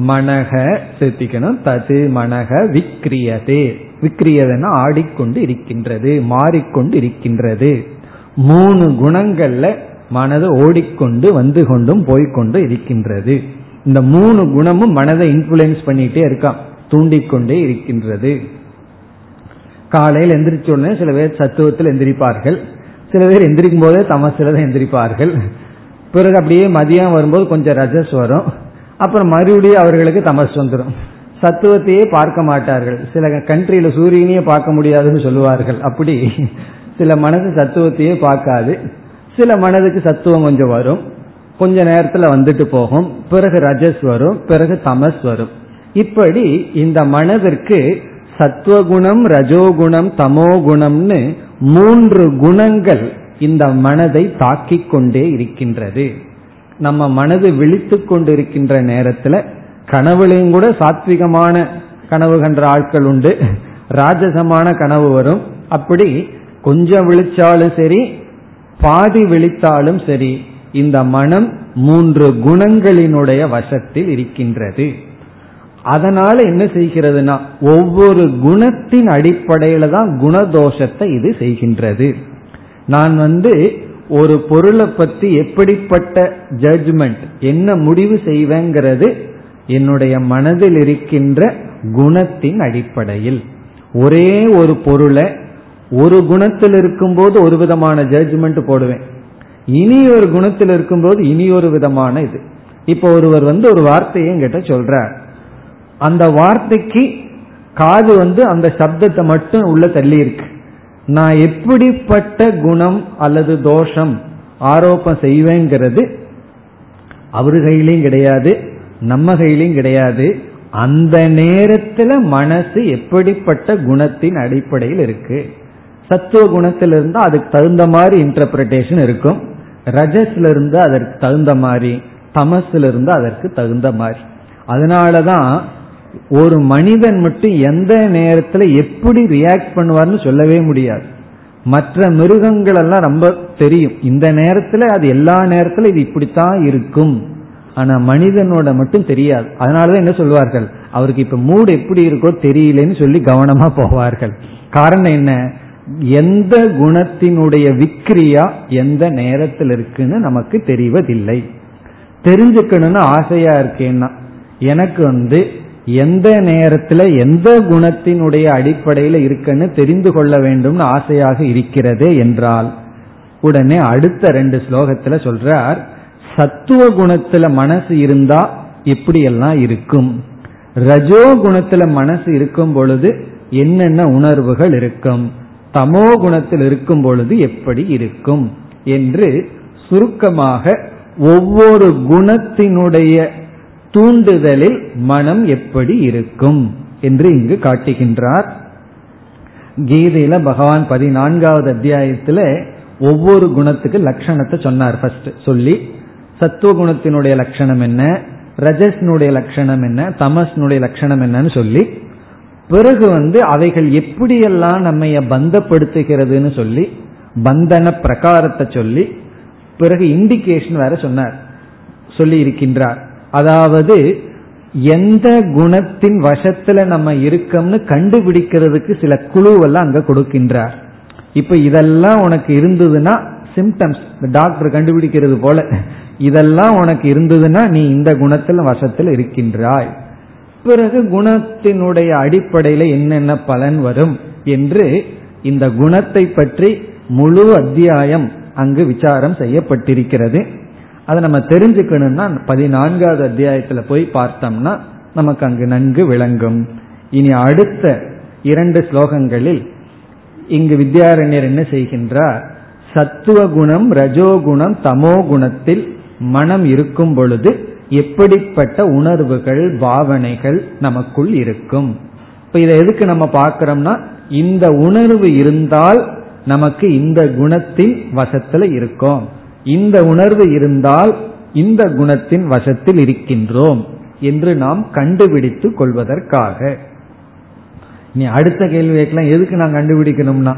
மனக சேர்த்திக்கணும் தது மனக விக்ரியதே. விக்ரியதுன்னா ஆடிக்கொண்டு இருக்கின்றது மாறிக்கொண்டு இருக்கின்றது. மூணு குணங்கள்ல மனது ஓடிக்கொண்டு வந்து கொண்டும் போய்கொண்டு இருக்கின்றது. இந்த மூணு குணமும் மனதை இன்ஃபுளுயன்ஸ் பண்ணிட்டே இருக்கான் தூண்டிக்கொண்டே இருக்கின்றது. காலையில் எந்திரிச்ச உடனே சில பேர் சத்துவத்தில் எந்திரிப்பார்கள். சில பேர் எந்திரிக்கும் போதே தமசில தான் எந்திரிப்பார்கள். பிறகு அப்படியே மதியம் வரும்போது கொஞ்சம் ரஜஸ் வரும். அப்புறம் மறுபடியும் அவர்களுக்கு தமஸ் வந்துடும் சத்துவத்தையே பார்க்க மாட்டார்கள். சில கண்ட்ரியில சூரியனையே பார்க்க முடியாதுன்னு சொல்லுவார்கள். அப்படி சில மனது சத்துவத்தையே பார்க்காது. சில மனதுக்கு சத்துவம் கொஞ்சம் வரும். கொஞ்ச நேரத்துல வந்துட்டு போகும். பிறகு ரஜஸ் வரும் பிறகு தமஸ் வரும். இப்படி இந்த மனதிற்கு சத்துவகுணம் ரஜோகுணம் தமோகுணம்னு மூன்று குணங்கள் இந்த மனதை தாக்கிக் கொண்டே இருக்கின்றது. நம்ம மனது விழித்து கொண்டிருக்கின்ற நேரத்துல கனவுலையும் கூட சாத்விகமான கனவு கன்ற ஆட்கள் உண்டு. ராஜசமான கனவு வரும். அப்படி கொஞ்சம் விழிச்சாலும் சரி பாதி விழித்தாலும் சரி இந்த மனம் மூன்று குணங்களினுடைய வசத்தில் இருக்கின்றது. அதனால என்ன செய்கிறதுனா ஒவ்வொரு குணத்தின் அடிப்படையில தான் குணதோஷத்தை இது செய்கின்றது. நான் வந்து ஒரு பொருளை பத்தி எப்படிப்பட்ட ஜட்ஜ்மெண்ட் என்ன முடிவு செய்வேங்கிறது என்னுடைய மனதில் இருக்கின்ற குணத்தின் அடிப்படையில். ஒரே ஒரு பொருளை ஒரு குணத்தில் இருக்கும்போது ஒரு விதமான ஜட்ஜ்மெண்ட் போடுவேன். இனி ஒரு குணத்தில் இருக்கும்போது இனி ஒரு விதமான இது. இப்போ ஒருவர் வந்து ஒரு வார்த்தையை என்கிட்ட சொல்றார். அந்த வார்த்தைக்கு காது வந்து அந்த சப்தத்தை மட்டும் உள்ள தள்ளி இருக்கு நான் எப்படிப்பட்ட குணம் அல்லது தோஷம் ஆரோப்பம் செய்வேங்கிறது அவரு கையிலையும் கிடையாது நம்ம கையிலையும் கிடையாது. அந்த நேரத்துல மனசு எப்படிப்பட்ட குணத்தின் அடிப்படையில் இருக்கு. சத்துவ குணத்தில் இருந்தால் அதுக்கு தகுந்த மாதிரி இன்டர்பிரிட்டேஷன் இருக்கும். ரஜஸ்ல இருந்து அதற்கு தகுந்த மாதிரி தமஸ்ல இருந்து அதற்கு தகுந்த மாதிரி. அதனாலதான் ஒரு மனிதன் மட்டும் எந்த நேரத்துல எப்படி ரியாக்ட் பண்ணுவார்னு சொல்லவே முடியாது. மற்ற மிருகங்கள் எல்லாம் ரொம்ப தெரியும். இந்த நேரத்துல அது எல்லா நேரத்துல இது இப்படித்தான் இருக்கும். ஆனா மனிதனோட மட்டும் தெரியாது. அதனாலதான் என்ன சொல்வார்கள்? அவருக்கு இப்ப மூடு எப்படி இருக்கோ தெரியலன்னு சொல்லி கவனமா போவார்கள். காரணம் என்ன? எந்த குணத்தினுடைய விக்ரியா எந்த நேரத்தில் இருக்குன்னு நமக்கு தெரிவதில்லை. தெரிஞ்சுக்கணும்னு ஆசையா இருக்கேன்னா எனக்கு வந்து எந்த நேரத்துல எந்த குணத்தினுடைய அடிப்படையில் இருக்குன்னு தெரிந்து கொள்ள வேண்டும்னு ஆசையாக இருக்கிறதே என்றால் உடனே அடுத்த ரெண்டு ஸ்லோகத்துல சொல்றார் சத்துவ குணத்துல மனசு இருந்தா எப்படியெல்லாம் இருக்கும். ரஜோ குணத்துல மனசு இருக்கும் பொழுது என்னென்ன உணர்வுகள் இருக்கும்? தமோ குணத்தில் இருக்கும் பொழுது எப்படி இருக்கும் என்று சுருக்கமாக ஒவ்வொரு குணத்தினுடைய தூண்டுதலில் மனம் எப்படி இருக்கும் என்று இங்கு காட்டுகின்றார். கீதையில பகவான் பதினான்காவது அத்தியாயத்துல ஒவ்வொரு குணத்துக்கு லட்சணத்தை சொன்னார் ஃபர்ஸ்ட் சொல்லி சத்துவ குணத்தினுடைய லட்சணம் என்ன ரஜஸ்னுடைய லட்சணம் என்ன தமஸ்னுடைய லட்சணம் என்னன்னு சொல்லி பிறகு வந்து அவைகள் எப்படியெல்லாம் நம்ம பந்தப்படுத்துகிறதுன்னு சொல்லி பந்தன பிரகாரத்தை சொல்லி பிறகு இண்டிகேஷன் வேற சொன்னார் சொல்லி இருக்கின்றார். அதாவது எந்த குணத்தின் வசத்துல நம்ம இருக்கோம்னு கண்டுபிடிக்கிறதுக்கு சில குழுவெல்லாம் அங்க கொடுக்கின்றார். இப்ப இதெல்லாம் உனக்கு இருந்ததுன்னா சிம்டம்ஸ் டாக்டர் கண்டுபிடிக்கிறது போல இதெல்லாம் உனக்கு இருந்ததுன்னா நீ இந்த குணத்தில் வசத்தில் இருக்கின்றாய். பிறகு குணத்தினுடைய அடிப்படையில என்னென்ன பலன் வரும் என்று இந்த குணத்தை பற்றி முழு அத்தியாயம் அங்கு விசாரம் செய்யப்பட்டிருக்கிறது. அதை நம்ம தெரிஞ்சுக்கணும்னா பதினான்காவது அத்தியாயத்துல போய் பார்த்தோம்னா நமக்கு அங்கு நன்கு விளங்கும். இனி அடுத்த இரண்டு ஸ்லோகங்களில் இங்கு வித்யாரண்யர் என்ன செய்கின்றார்? சத்துவ குணம் ரஜோகுணம் தமோ குணத்தில் மனம் இருக்கும் பொழுது எப்படிப்பட்ட உணர்வுகள் பாவனைகள் நமக்குள் இருக்கும். இப்ப இதை எதுக்கு நம்ம பார்க்கிறோம்னா இந்த உணர்வு இருந்தால் நமக்கு இந்த குணத்தின் வசத்துல இருக்கோம். இந்த உணர்வு இருந்தால் இந்த குணத்தின் வசத்தில் இருக்கின்றோம் என்று நாம் கண்டுபிடித்து கொள்வதற்காக. நீ அடுத்த கேள்வி கேட்கலாம் எதுக்கு நான் கண்டுபிடிக்கணும்னா?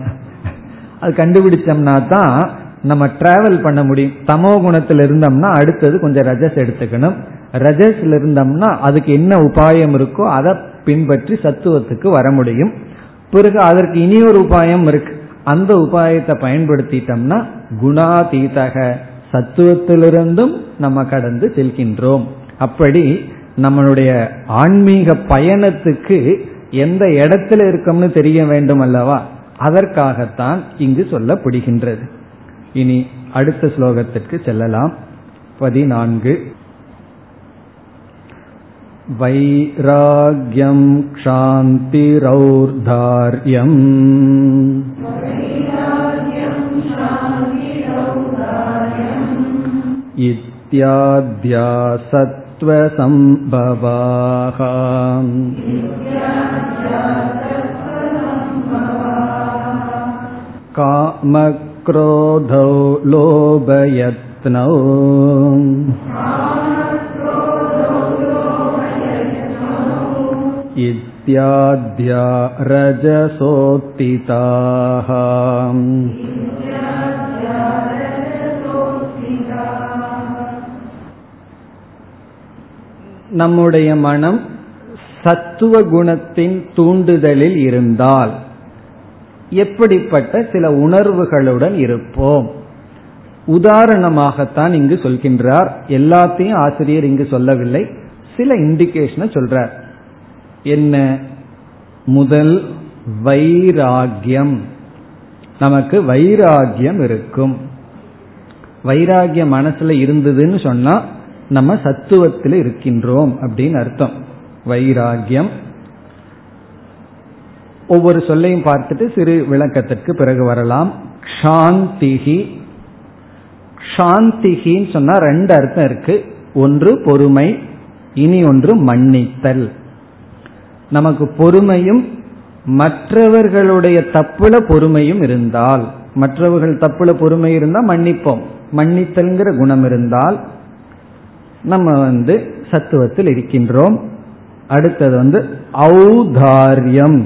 அது கண்டுபிடிச்சோம்னா தான் நம்ம டிராவல் பண்ண முடியும். தமோ குணத்தில் இருந்தோம்னா அடுத்தது கொஞ்சம் ரஜஸ் எடுத்துக்கணும். ரஜஸ்ல இருந்தோம்னா அதுக்கு என்ன உபாயம் இருக்கோ அதை பின்பற்றி சத்துவத்துக்கு வர முடியும். பிறகு அதற்கு இனி ஒரு உபாயம் இருக்கு. அந்த உபாயத்தை பயன்படுத்திட்டோம்னா குணாதீதக சத்துவத்திலிருந்தும் நம்ம கடந்து செல்கின்றோம். அப்படி நம்மளுடைய ஆன்மீக பயணத்துக்கு எந்த இடத்துல இருக்கோம்னு தெரிய வேண்டும் அல்லவா? அதற்காகத்தான் இங்கு சொல்லப்படுகின்றது. இனி அடுத்த ஸ்லோகத்திற்கு செல்லலாம் பதினான்கு वैराग्यं क्षान्तिरौर्धार्यम् इत्याद्या सत्त्वसम्भवाः कामक्रोधौ लोभयत्नौ इत्याद्या रजसोत्थिताः நம்முடைய மனம் சத்துவ குணத்தின் தூண்டுதலில் இருந்தால் எப்படிப்பட்ட சில உணர்வுகளுடன் இருப்போம். உதாரணமாகத்தான் இங்கு சொல்கின்றார். எல்லாத்தையும் ஆசிரியர் இங்கு சொல்லவில்லை. சில இண்டிகேஷனை சொல்றார். என்ன? முதல் வைராகியம். நமக்கு வைராகியம் இருக்கும். வைராகியம் மனசுல இருந்ததுன்னு சொன்னா நம்ம சத்துவத்தில் இருக்கின்றோம் அப்படின்னு அர்த்தம். வைராகியம் ஒவ்வொரு சொல்லையும் பார்த்துட்டு சிறு விளக்கத்திற்கு பிறகு வரலாம். ஷாந்திகி ஷாந்திகின்னு சொன்னா ரெண்டு அர்த்தம் இருக்கு. ஒன்று பொறுமை இனி ஒன்று மன்னித்தல். நமக்கு பொறுமையும் மற்றவர்களுடைய தப்புல பொறுமையும் இருந்தால் மற்றவர்கள் தப்புல பொறுமை இருந்தால் மன்னிப்போம். மன்னித்தல்ங்கிற குணம் இருந்தால் நம்ம வந்து சத்துவத்தில் இருக்கின்றோம். அடுத்தது வந்து ஔதாரியம்.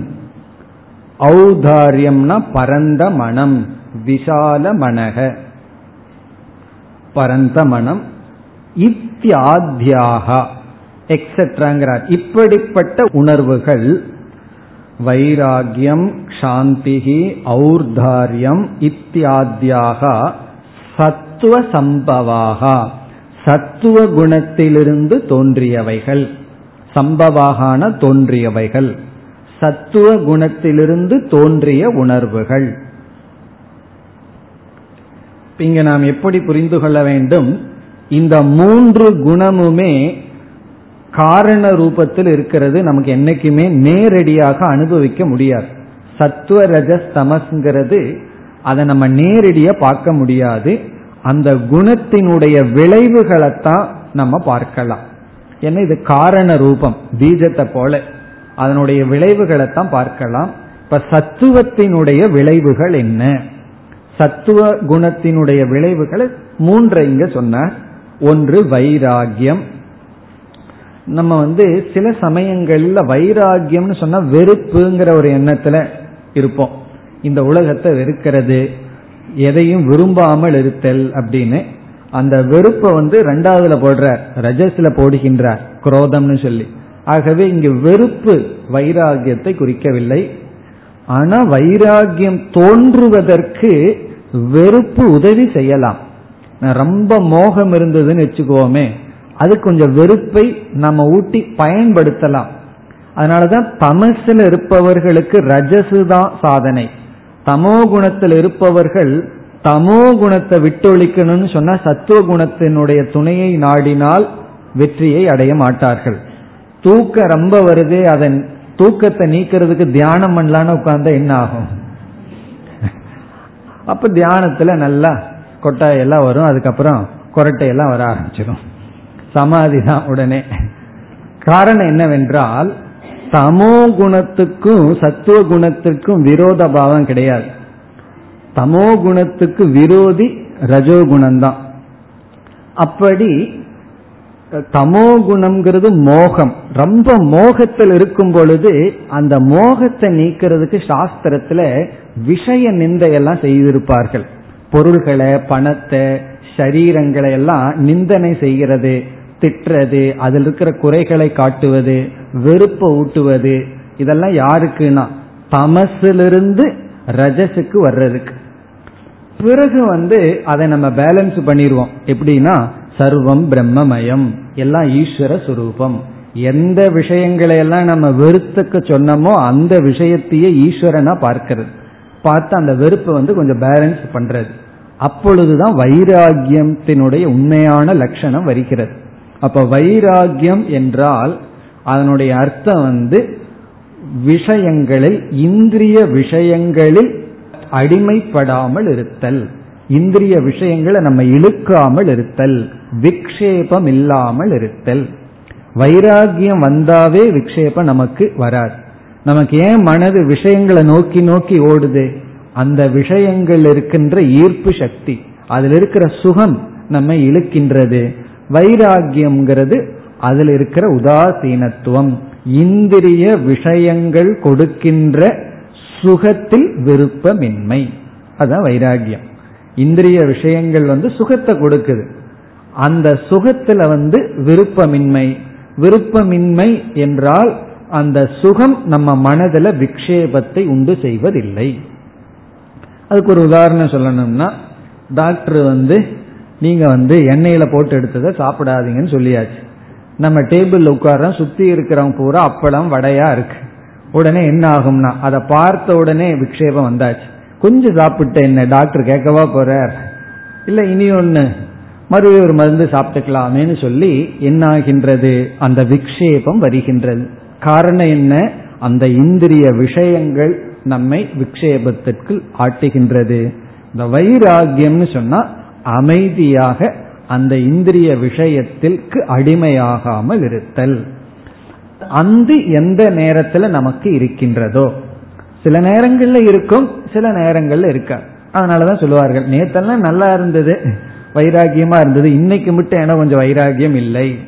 ஔதாரியம்னா பரந்த மனம் விசால மனக. பரந்த மனம் இத்தியாத்தியாக எக்ஸெட்ராங்கிறார் இப்படிப்பட்ட உணர்வுகள் வைராகியம் சாந்திகி ஔர்தாரியம் இத்தியாத்தியாக சத்துவ சம்பவாக சத்துவ குணத்திலிருந்து தோன்றியவைகள் சம்பவாகான தோன்றியவைகள். சத்துவ குணத்திலிருந்து தோன்றிய உணர்வுகள். இங்க நாம் எப்படி புரிந்து கொள்ள வேண்டும்? இந்த மூன்று குணமுமே காரண ரூபத்தில் இருக்கிறது. நமக்கு என்னைக்குமே நேரடியாக அனுபவிக்க முடியாது. சத்துவ ரஜஸ் தமஸ்ங்கிறது அதை நம்ம நேரடியா பார்க்க முடியாது. அந்த குணத்தினுடைய விளைவுகளைத்தான் நம்ம பார்க்கலாம். ஏன்னா இது? காரண ரூபம். பீஜத்தை போல. அதனுடைய விளைவுகளை தான் பார்க்கலாம். இப்ப சத்துவத்தினுடைய விளைவுகள் என்ன? சத்துவ குணத்தினுடைய விளைவுகளை மூன்றை இங்க சொன்னார். ஒன்று வைராகியம். நம்ம வந்து சில சமயங்கள்ல வைராகியம்னு சொன்னா வெறுப்புங்கிற ஒரு எண்ணத்துல இருப்போம். இந்த உலகத்தை வெறுக்கிறது எதையும் விரும்பாமல் இருத்தல் அப்படின்னு. அந்த வெறுப்பை வந்து ரெண்டாவதுல போடுறார் ரஜஸ்ல போடுகின்றார் குரோதம்னு சொல்லி. ஆகவே இங்கு வெறுப்பு வைராகியத்தை குறிக்கவில்லை. ஆனா வைராகியம் தோன்றுவதற்கு வெறுப்பு உதவி செய்யலாம். ரொம்ப மோகம் இருந்ததுன்னு வச்சுக்கோமே அது கொஞ்சம் வெறுப்பை நம்ம ஊட்டி பயன்படுத்தலாம். அதனாலதான் தமசில் இருப்பவர்களுக்கு ரஜசு தான் சாதனை. தமோ குணத்தில் இருப்பவர்கள் தமோ குணத்தை விட்டொழிக்கணும்னு சொன்னா சத்துவ குணத்தினுடைய துணையை நாடினால் வெற்றியை அடைய மாட்டார்கள். தூக்கம் ரொம்ப வருதே அதன் தூக்கத்தை நீக்கிறதுக்கு தியானம் பண்ணலான்னு உட்கார்ந்தா என்ன ஆகும்? அப்ப தியானத்துல நல்லா கொட்டாயெல்லாம் வரும் அதுக்கப்புறம் கொரட்டையெல்லாம் வர ஆரம்பிச்சிடும் சமாதி தான் உடனே. காரணம் என்னவென்றால் தமோ குணத்துக்கும் சத்துவ குணத்துக்கும் விரோத பாவம் கிடையாது. தமோ குணத்துக்கு விரோதி ரஜோகுணம்தான் அப்படி தமோ குணம்ங்கிறது மோகம். ரொம்ப மோகத்தில் இருக்கும் பொழுது அந்த மோகத்தை நீக்கிறதுக்கு சாஸ்திரத்துல விஷய நிந்தையெல்லாம் செய்திருப்பார்கள். பொருள்களை பணத்தை சரீரங்களை எல்லாம் நிந்தனை செய்கிறது திட்டுறது அதில் இருக்கிற குறைகளை காட்டுவது வெறுப்பை ஊட்டுவது இதெல்லாம் யாருக்குன்னா தமசிலிருந்து ரஜசுக்கு வர்றதுக்கு. பிறகு வந்து அதை நம்ம பேலன்ஸ் பண்ணிடுவோம். எப்படின்னா சர்வம் பிரம்மமயம். எல்லாம் ஈஸ்வர சுரூபம். எந்த விஷயங்களை எல்லாம் நம்ம வெறுத்துக்கு சொன்னோமோ அந்த விஷயத்தையே ஈஸ்வரனா பார்க்கிறது. பார்த்து அந்த வெறுப்பை வந்து கொஞ்சம் பேலன்ஸ் பண்றது. அப்பொழுதுதான் வைராகியத்தினுடைய உண்மையான லட்சணம் வருகிறது. அப்ப வைராகியம் என்றால் அதனுடைய அர்த்தம் வந்து விஷயங்களில் இந்திரிய விஷயங்களில் அடிமைப்படாமல் இருத்தல். இந்திரிய விஷயங்களை நம்ம இழுக்காமல் இருத்தல். விக்ஷேபம் இல்லாமல் இருத்தல் வைராகியம் வந்தாவே விக்ஷேபம் நமக்கு வராது. நமக்கு ஏன் மனது விஷயங்களை நோக்கி நோக்கி ஓடுது? அந்த விஷயங்கள் இருக்கின்ற ஈர்ப்பு சக்தி அதில் இருக்கிற சுகம் நம்மை இழுக்கின்றது. வைராகியம்ங்கிறது அதில் இருக்கிற உதாசீனத்துவம். இந்திரிய விஷயங்கள் கொடுக்கின்ற சுகத்தில் விருப்பமின்மை. அதுதான் வைராகியம் இந்திரிய விஷயங்கள் வந்து சுகத்தை கொடுக்குது. அந்த சுகத்துல வந்து விருப்பமின்மை. விருப்பமின்மை என்றால் அந்த சுகம் நம்ம மனதில் விக்ஷேபத்தை உண்டு செய்வதில்லை. அதுக்கு ஒரு உதாரணம் சொல்லணும்னா டாக்டர் வந்து நீங்க வந்து எண்ணெயில போட்டு எடுத்ததை சாப்பிடாதீங்கன்னு சொல்லியாச்சு. நம்ம டேபிள் உட்கார சுத்தி இருக்கிறவங்க பூரா அப்பளம் வடையா இருக்கு. உடனே என்ன ஆகும்னா அதை பார்த்த உடனே விக்ஷேபம் வந்தாச்சு. கொஞ்சம் சாப்பிட்ட என்ன டாக்டர் கேட்கவா போறார்? இல்ல இனி ஒன்னு மறுபடியும் ஒரு மருந்து சாப்பிட்டுக்கலாமேன்னு சொல்லி என்ன ஆகின்றது அந்த விக்ஷேபம் வருகின்றது. காரணம் என்ன? அந்த இந்திரிய விஷயங்கள் நம்மை விக்ஷேபத்திற்கு ஆட்டுகின்றது. இந்த வைராகியம்னு சொன்னா அமைதியாக அந்த இந்திரிய விஷயத்திற்கு அடிமையாகாமல் இருத்தல். அந்து எந்த நேரத்துல நமக்கு இருக்கின்றதோ? சில நேரங்கள்ல இருக்கும் சில நேரங்கள்ல இருக்க அதனாலதான் சொல்லுவார்கள் நேத்தெல்லாம் நல்லா இருந்தது. வைராகியமா இருந்தது. இன்னைக்கு மட்டும் ஏன்னா கொஞ்சம் வைராகியம் இல்லை.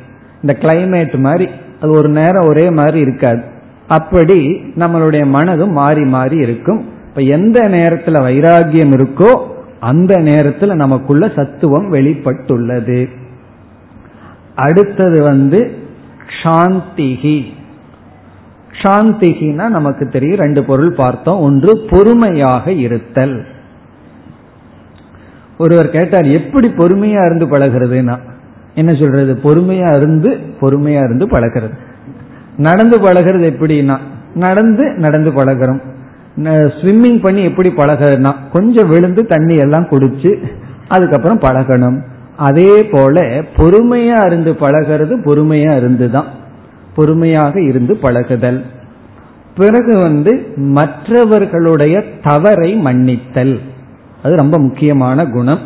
இந்த கிளைமேட் மாதிரி அது ஒரு நேரம் ஒரே மாதிரி இருக்காது. அப்படி நம்மளுடைய மனதும் மாறி மாறி இருக்கும். இப்ப எந்த நேரத்துல வைராகியம் இருக்கோ அந்த நேரத்துல நமக்குள்ள சத்துவம் வெளிப்பட்டுள்ளது. அடுத்தது வந்து சாந்திகி சாந்திகினா நமக்கு தெரியும் ரெண்டு பொருள் பார்த்தோம். ஒன்று பொறுமையாக இருத்தல். ஒருவர் கேட்டார் எப்படி பொறுமையா இருந்து பழகிறதுனா என்ன சொல்றது? பொறுமையா இருந்து பொறுமையா இருந்து பழகிறது. நடந்து பழகிறது எப்படின்னா நடந்து நடந்து பழகிறோம். ஸ்விம்மிங் பண்ணி எப்படி பழகிறதுனா கொஞ்சம் விழுந்து தண்ணி எல்லாம் குடிச்சு அதுக்கப்புறம் பழகணும். அதே போல பொறுமையா இருந்து பழகிறது பொறுமையா இருந்து தான் பொறுமையாக இருந்து பழகுதல். பிறகு வந்து மற்றவர்களுடைய தவறை மன்னித்தல். அது ரொம்ப முக்கியமான குணம்.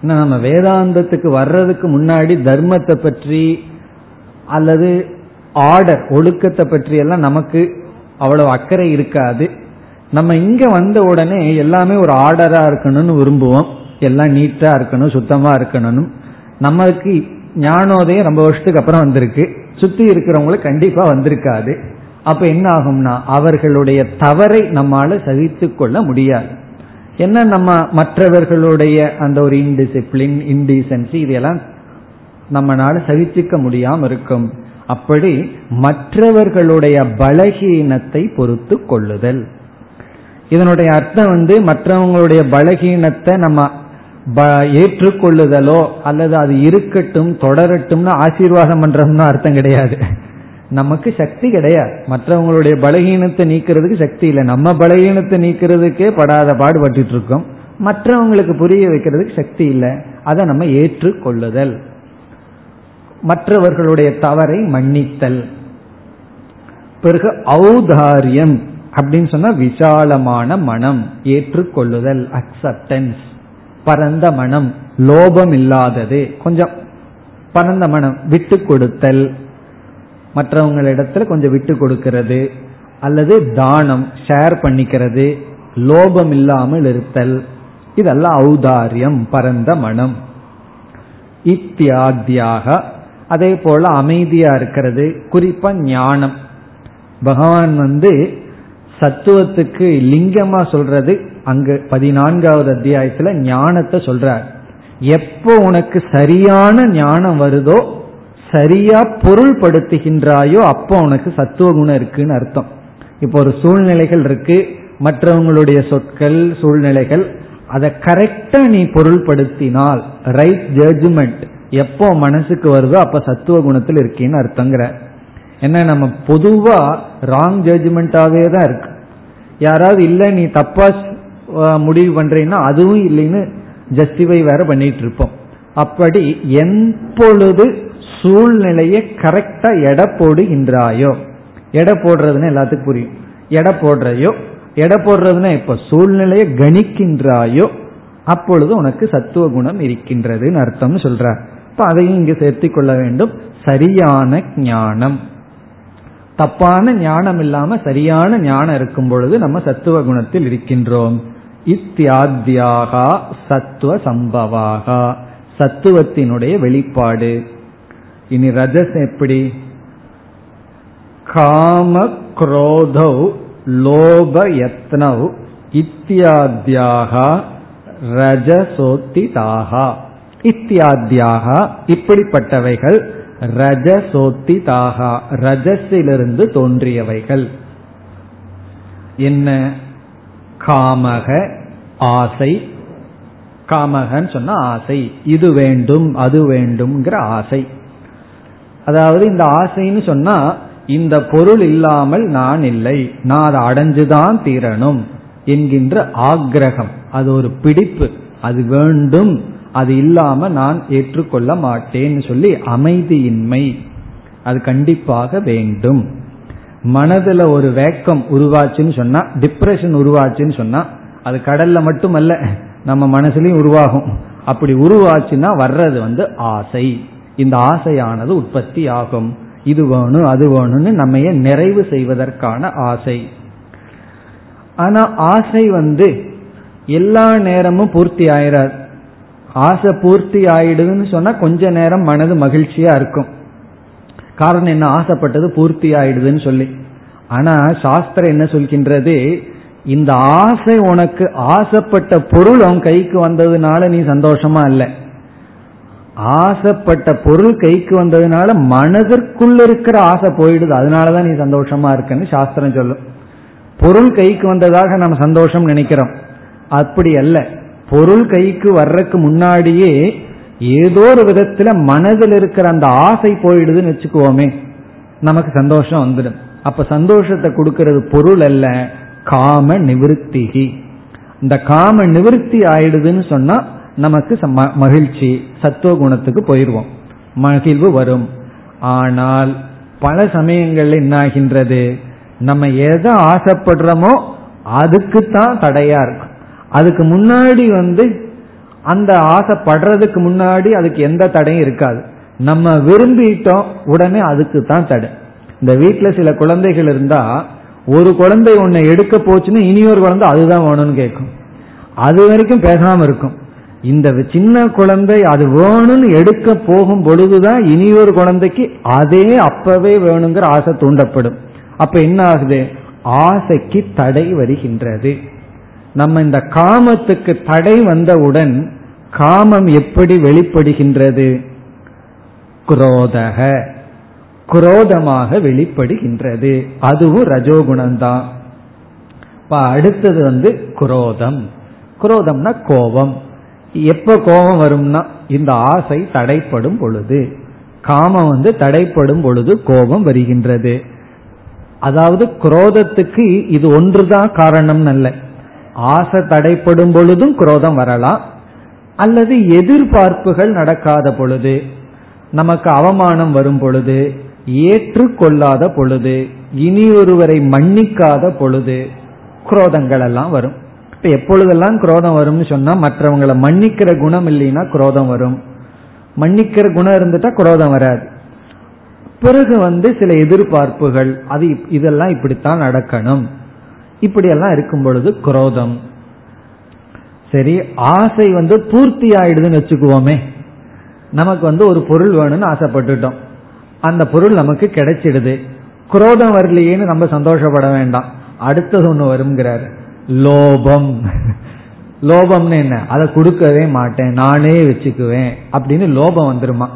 நம்ம வேதாந்தத்துக்கு வர்றதுக்கு முன்னாடி தர்மத்தை பற்றி அல்லது ஆர்டர் ஒழுக்கத்தை பற்றி எல்லாம் நமக்கு அவ்வளவு அக்கறை இருக்காது. நம்ம இங்க வந்த உடனே எல்லாமே ஒரு ஆர்டரா இருக்கணும்னு விரும்புவோம். எல்லாம் நீட்டா இருக்கணும் சுத்தமா இருக்கணும் நமக்கு ஞானோதயம் ரொம்ப வருஷத்துக்கு அப்புறம் வந்திருக்கு. சுத்தி இருக்கிறவங்களுக்கு கண்டிப்பா வந்திருக்காது. அப்ப என்ன ஆகும்னா அவர்களுடைய தவறை நம்மால சகித்து கொள்ள முடியாது. என்ன நம்ம மற்றவர்களுடைய அந்த ஒரு இன்டிசிப்ளின் இன்டிசென்சி இதெல்லாம் நம்மளால சகிச்சுக்க முடியாம இருக்கும். அப்படி மற்றவர்களுடைய பலகீனத்தை பொறுத்து கொள்ளுதல். இதனுடைய அர்த்தம் வந்து மற்றவங்களுடைய பலகீனத்தை நம்ம ஏற்றுக்கொள்ளுதலோ அல்லது அது இருக்கட்டும் தொடரட்டும்னு ஆசீர்வாதம் பண்றோம்னு அர்த்தம் கிடையாது. நமக்கு சக்தி கிடையாது. மற்றவங்களுடைய பலகீனத்தை நீக்கிறதுக்கு சக்தி இல்லை. நம்ம பலகீனத்தை நீக்கிறதுக்கே படாத பாடுபட்டு இருக்கோம் மற்றவங்களுக்கு புரிய வைக்கிறதுக்கு சக்தி இல்லை. அதை நம்ம ஏற்றுக்கொள்ளுதல். மற்றவர்களுடைய தவறை மன்னித்தல். பிறகு ஔதாரியம் அப்படின்னு சொன்னா விசாலமான மனம் ஏற்றுக்கொள்ளுதல் அக்செப்டன்ஸ் பரந்த மனம் லோபம் இல்லாதது. கொஞ்சம் பரந்த மனம் விட்டு கொடுத்தல். மற்றவங்களிடத்துல கொஞ்சம் விட்டு கொடுக்கிறது அல்லது தானம் ஷேர் பண்ணிக்கிறது லோபம் இல்லாமல் இருத்தல் இதெல்லாம் ஔதாரியம் பரந்த மனம். இத்தியாத்தியாக அதே போல அமைதியா இருக்கிறது குறிப்பா ஞானம். பகவான் வந்து சத்துவத்துக்கு லிங்கமா சொல்றது அங்கு பதினான்காவது அத்தியாயத்துல ஞானத்தை சொல்றார். எப்போ உனக்கு சரியான ஞானம் வருதோ சரியா பொருள்படுத்துகின்றாயோ அப்போ உனக்கு சத்துவ குணம் இருக்குன்னு அர்த்தம். இப்போ ஒரு சூழ்நிலைகள் இருக்கு மற்றவங்களுடைய சொற்கள் சூழ்நிலைகள் அதை கரெக்டா நீ பொருள்படுத்தினால் ரைட் ஜட்ஜ்மெண்ட் எப்போ மனசுக்கு வருதோ அப்ப சத்துவ குணத்தில் இருக்கேன்னு அர்த்தங்கிற. என்ன நம்ம பொதுவா ராங் ஜட்ஜ்மெண்டாவே தான் இருக்கு. யாராவது இல்லை நீ தப்பா முடிவு பண்றீங்கன்னா அதுவும் இல்லைன்னு ஜஸ்டிஃபை வேற பண்ணிட்டு இருப்போம். அப்படி எப்பொழுது சூழ்நிலையை கரெக்டா எடை போடுகின்றாயோ? எடை போடுறதுன்னு எல்லாத்துக்கும் புரியும். எடை போடுறையோ? எடை போடுறதுன்னா இப்ப சூழ்நிலையை கணிக்கின்றாயோ? அப்பொழுது உனக்கு சத்துவ குணம் இருக்கின்றதுன்னு அர்த்தம்னு சொல்றார். இப்ப அதையும் இங்கு சேர்த்து கொள்ள வேண்டும். சரியான ஞானம். தப்பான ஞானம் இல்லாம சரியான ஞானம் இருக்கும் பொழுது நம்ம சத்துவ குணத்தில் இருக்கின்றோம். இத்தியாத்தியாகா சத்துவ சம்பவாகா. சத்துவத்தினுடைய வெளிப்பாடு. இனி ரஜஸ் எப்படி? காம குரோதௌ லோப யத்னௌ இத்தியாத்தியாக ரஜசோத்திதாகா. இத்தியாத்தியாக இப்படிப்பட்டவைகள் ரஜசோத்திதாகா ரஜஸிலிருந்து தோன்றியவைகள். என்ன? காமக ஆசை. காமகன்னு சொன்னா ஆசை. இது வேண்டும் அது வேண்டும்ங்கிற ஆசை. அதாவது இந்த ஆசைன்னு சொன்னா இந்த பொருள் இல்லாமல் நான் இல்லை நான் அதை அடைஞ்சுதான் தீரணும் என்கின்ற ஆக்ரகம் அது ஒரு பிடிப்பு. அது வேண்டும். அது இல்லாம நான் ஏற்றுக்கொள்ள மாட்டேன்னு சொல்லி அமைதியின்மை. அது கண்டிப்பாக வேண்டும். மனதுல ஒரு வேக்கம் உருவாச்சுன்னு சொன்னா டிப்ரெஷன் உருவாச்சுன்னு சொன்னா அது கடல்ல மட்டுமல்ல நம்ம மனசுலயும் உருவாகும். அப்படி உருவாச்சுன்னா வர்றது வந்து ஆசை. இந்த ஆசையானது உற்பத்தி ஆகும். இது வேணும் அது வேணும்னு நம்ம நிறைவு செய்வதற்கான ஆசை. ஆனா ஆசை வந்து எல்லா நேரமும் பூர்த்தி ஆயிராது. ஆசை பூர்த்தி ஆயிடுதுன்னு சொன்னா கொஞ்ச நேரம் மனது மகிழ்ச்சியா இருக்கும். காரணம் என்ன? ஆசைப்பட்டது பூர்த்தி ஆயிடுதுன்னு சொல்லி. ஆனா சாஸ்திரம் என்ன சொல்கின்றது? இந்த ஆசை உனக்கு ஆசைப்பட்ட பொருள் உன் கைக்கு வந்ததுனால நீ சந்தோஷமா இல்லை. ஆசைப்பட்ட பொருள் கைக்கு வந்ததுனால மனதிற்குள்ள இருக்கிற ஆசை போயிடுது. அதனாலதான் நீ சந்தோஷமா இருக்குன்னு சாஸ்திரம் சொல்லும். பொருள் கைக்கு வந்ததாக நம்ம சந்தோஷம் நினைக்கிறோம். அப்படி அல்ல. பொருள் கைக்கு வர்றதுக்கு முன்னாடியே ஏதோ ஒரு விதத்துல மனதில் இருக்கிற அந்த ஆசை போயிடுதுன்னு வச்சுக்குவோமே. நமக்கு சந்தோஷம் வந்துடும். அப்ப சந்தோஷத்தை கொடுக்கறது பொருள் அல்ல காம நிவிருத்திகி. இந்த காம நிவிருத்தி ஆயிடுதுன்னு சொன்னா நமக்கு மகிழ்ச்சி சத்துவ குணத்துக்கு போயிடுவோம் மகிழ்வு வரும். ஆனால் பல சமயங்கள்ல என்ன ஆகின்றது நம்ம எதை ஆசைப்படுறோமோ அதுக்கு தான் தடையா இருக்கும். அதுக்கு முன்னாடி வந்து அந்த ஆசைப்படுறதுக்கு முன்னாடி அதுக்கு எந்த தடையும் இருக்காது. நம்ம விரும்பிட்டோம் உடனே அதுக்கு தான் தடை. இந்த வீட்டில் சில குழந்தைகள் இருந்தா ஒரு குழந்தை உன்னை எடுக்க போச்சுன்னா இனி ஒரு குழந்தை அதுதான் வேணும்னு கேட்கும் அது வரைக்கும் பேசாம இருக்கும். இந்த சின்ன குழந்தை அது வேணும்னு எடுக்க போகும் பொழுதுதான் இனி ஒரு குழந்தைக்கு அதே அப்பவே வேணுங்கிற ஆசை தூண்டப்படும். அப்ப என்ன ஆகுது? ஆசைக்கு தடை வருகின்றது. நம்ம இந்த காமத்துக்கு தடை வந்தவுடன் காமம் எப்படி வெளிப்படுகின்றது? குரோதக. குரோதமாக வெளிப்படுகின்றது. அதுவும் ரஜோகுணம்தான். இப்ப அடுத்தது வந்து குரோதம். குரோதம்னா கோபம். எப்ப கோபம் வரும்னா இந்த ஆசை தடைப்படும் பொழுது காமம் வந்து தடைப்படும் பொழுது கோபம் வருகின்றது. அதாவது குரோதத்துக்கு இது ஒன்றுதான் காரணம் அல்ல. ஆசை தடைப்படும் பொழுதும் குரோதம் வரலாம். அல்லது எதிர்பார்ப்புகள் நடக்காத பொழுது நமக்கு அவமானம் வரும் பொழுது ஏற்றுக்கொள்ளாத பொழுது இனி ஒருவரை மன்னிக்காத பொழுது குரோதங்கள் எல்லாம் வரும். இப்ப எப்பொழுதெல்லாம் குரோதம் வரும்னு சொன்னா மற்றவங்களை மன்னிக்கிற குணம் இல்லைன்னா குரோதம் வரும். மன்னிக்கிற குணம் இருந்துட்டா குரோதம் வராது. பிறகு வந்து சில எதிர்பார்ப்புகள் அது இதெல்லாம் இப்படித்தான் நடக்கணும். இப்படியெல்லாம் இருக்கும் பொழுது குரோதம். சரி ஆசை வந்து பூர்த்தி ஆயிடுதுன்னு வச்சுக்குவோமே. நமக்கு வந்து ஒரு பொருள் வேணும்னு ஆசைப்பட்டுட்டோம். அந்த பொருள் நமக்கு கிடைச்சிடுது. குரோதம் வரலையேன்னு நம்ம சந்தோஷப்பட வேண்டாம். அடுத்தது ஒன்று வருங்கிறாரு லோபம். லோபம்னு என்ன? அதை கொடுக்கவே மாட்டேன் நானே வச்சுக்குவேன் அப்படின்னு லோபம் வந்துருமா?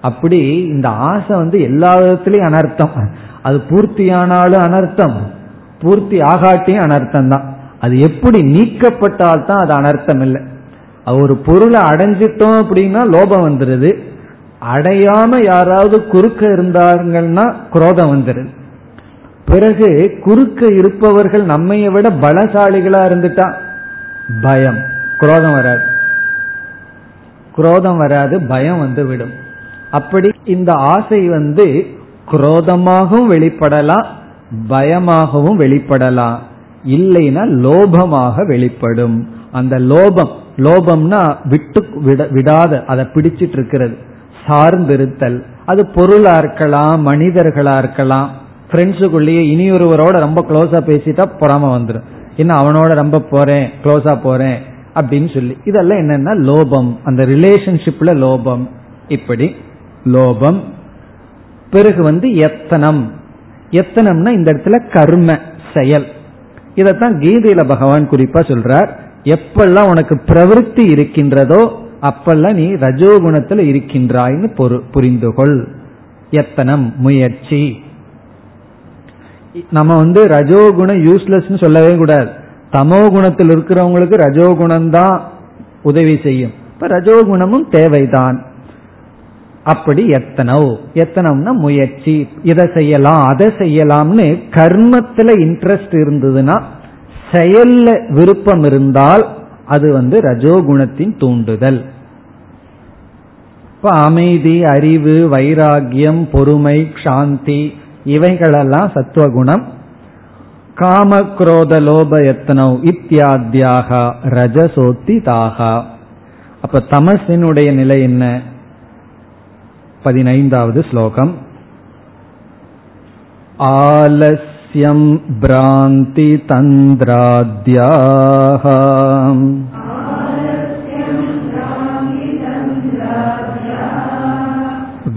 அப்படி இந்த ஆசை வந்து எல்லா விதத்திலையும் அனர்த்தம். அது பூர்த்தியானாலும் அனர்த்தம் பூர்த்தி ஆகாட்டியும் அனர்த்தம் தான் அது எப்படி நீக்கப்பட்டால் தான் அது அனர்த்தம் இல்லை ஒரு பொருளை அடைஞ்சிட்டோம் அப்படின்னா லோபம் வந்துடுது அடையாம யாராவது குறுக்க இருந்தாருங்கன்னா குரோதம் வந்துடுது பிறகு குறுக்க இருப்பவர்கள் நம்மைய விட பலசாலிகளா இருந்துட்டா? பயம். குரோதம் வராது. குரோதம் வராது பயம் வந்து விடும். அப்படி இந்த ஆசை வந்து குரோதமாகவும் வெளிப்படலாம் பயமாகவும் வெளிப்படலாம் இல்லைன்னா லோபமாக வெளிப்படும். அந்த லோபம் லோபம்னா விட்டு விடாத அதை பிடிச்சிட்டு இருக்கிறது. சார்ந்திருத்தல். அது பொருளா இருக்கலாம் மனிதர்களா இருக்கலாம். ஃப்ரெண்ட்ஸுக்குள்ளேயே இனி ஒருவரோட ரொம்ப க்ளோஸா பேசிட்டா பொறாம வந்துடும் ஏன்னா அவனோட ரொம்ப போறேன் க்ளோஸா போறேன் அப்படின்னு சொல்லி. இதெல்லாம் என்னன்னா லோபம். அந்த ரிலேஷன்ஷிப்ல லோபம். இப்படி லோபம். பிறகு வந்து எத்தனம். எத்தனம்னா இந்த இடத்துல கர்ம செயல். இதத்தான் கீதையில பகவான் குறிப்பா சொல்றார். எப்பெல்லாம் உனக்கு பிரவருத்தி இருக்கின்றதோ அப்பெல்லாம் நீ ரஜோகுணத்துல இருக்கின்றாய்னு புரிந்துகொள். எத்தனம் முயற்சி. நம்ம வந்து ரஜோகுணம் யூஸ்லெஸ் சொல்லவே கூடாது. தமோ குணத்தில் இருக்கிறவங்களுக்கு ரஜோகுணம் தான் உதவி செய்யும். இப்ப ரஜோகுணமும் தேவைதான். அப்படி எத்தனோ. எத்தனம்னா முயற்சி. இதை செய்யலாம் அதை செய்யலாம்னு கர்மத்துல இன்ட்ரெஸ்ட் இருந்ததுன்னா செயல்ல விருப்பம் இருந்தால் அது வந்து ரஜோகுணத்தின் தூண்டுதல். இப்ப அமைதி அறிவு வைராகியம் பொறுமை சாந்தி இவைகளெல்லாம் சத்துவகுணம். காம குரோத லோப எத்தனோ இத்தியாத்தியாக ரஜசோத்தி தாகா அப்ப தமசினுடைய நிலை என்ன? பதினைந்தாவது ஸ்லோகம். ஆலஸ்யம் பிராந்தி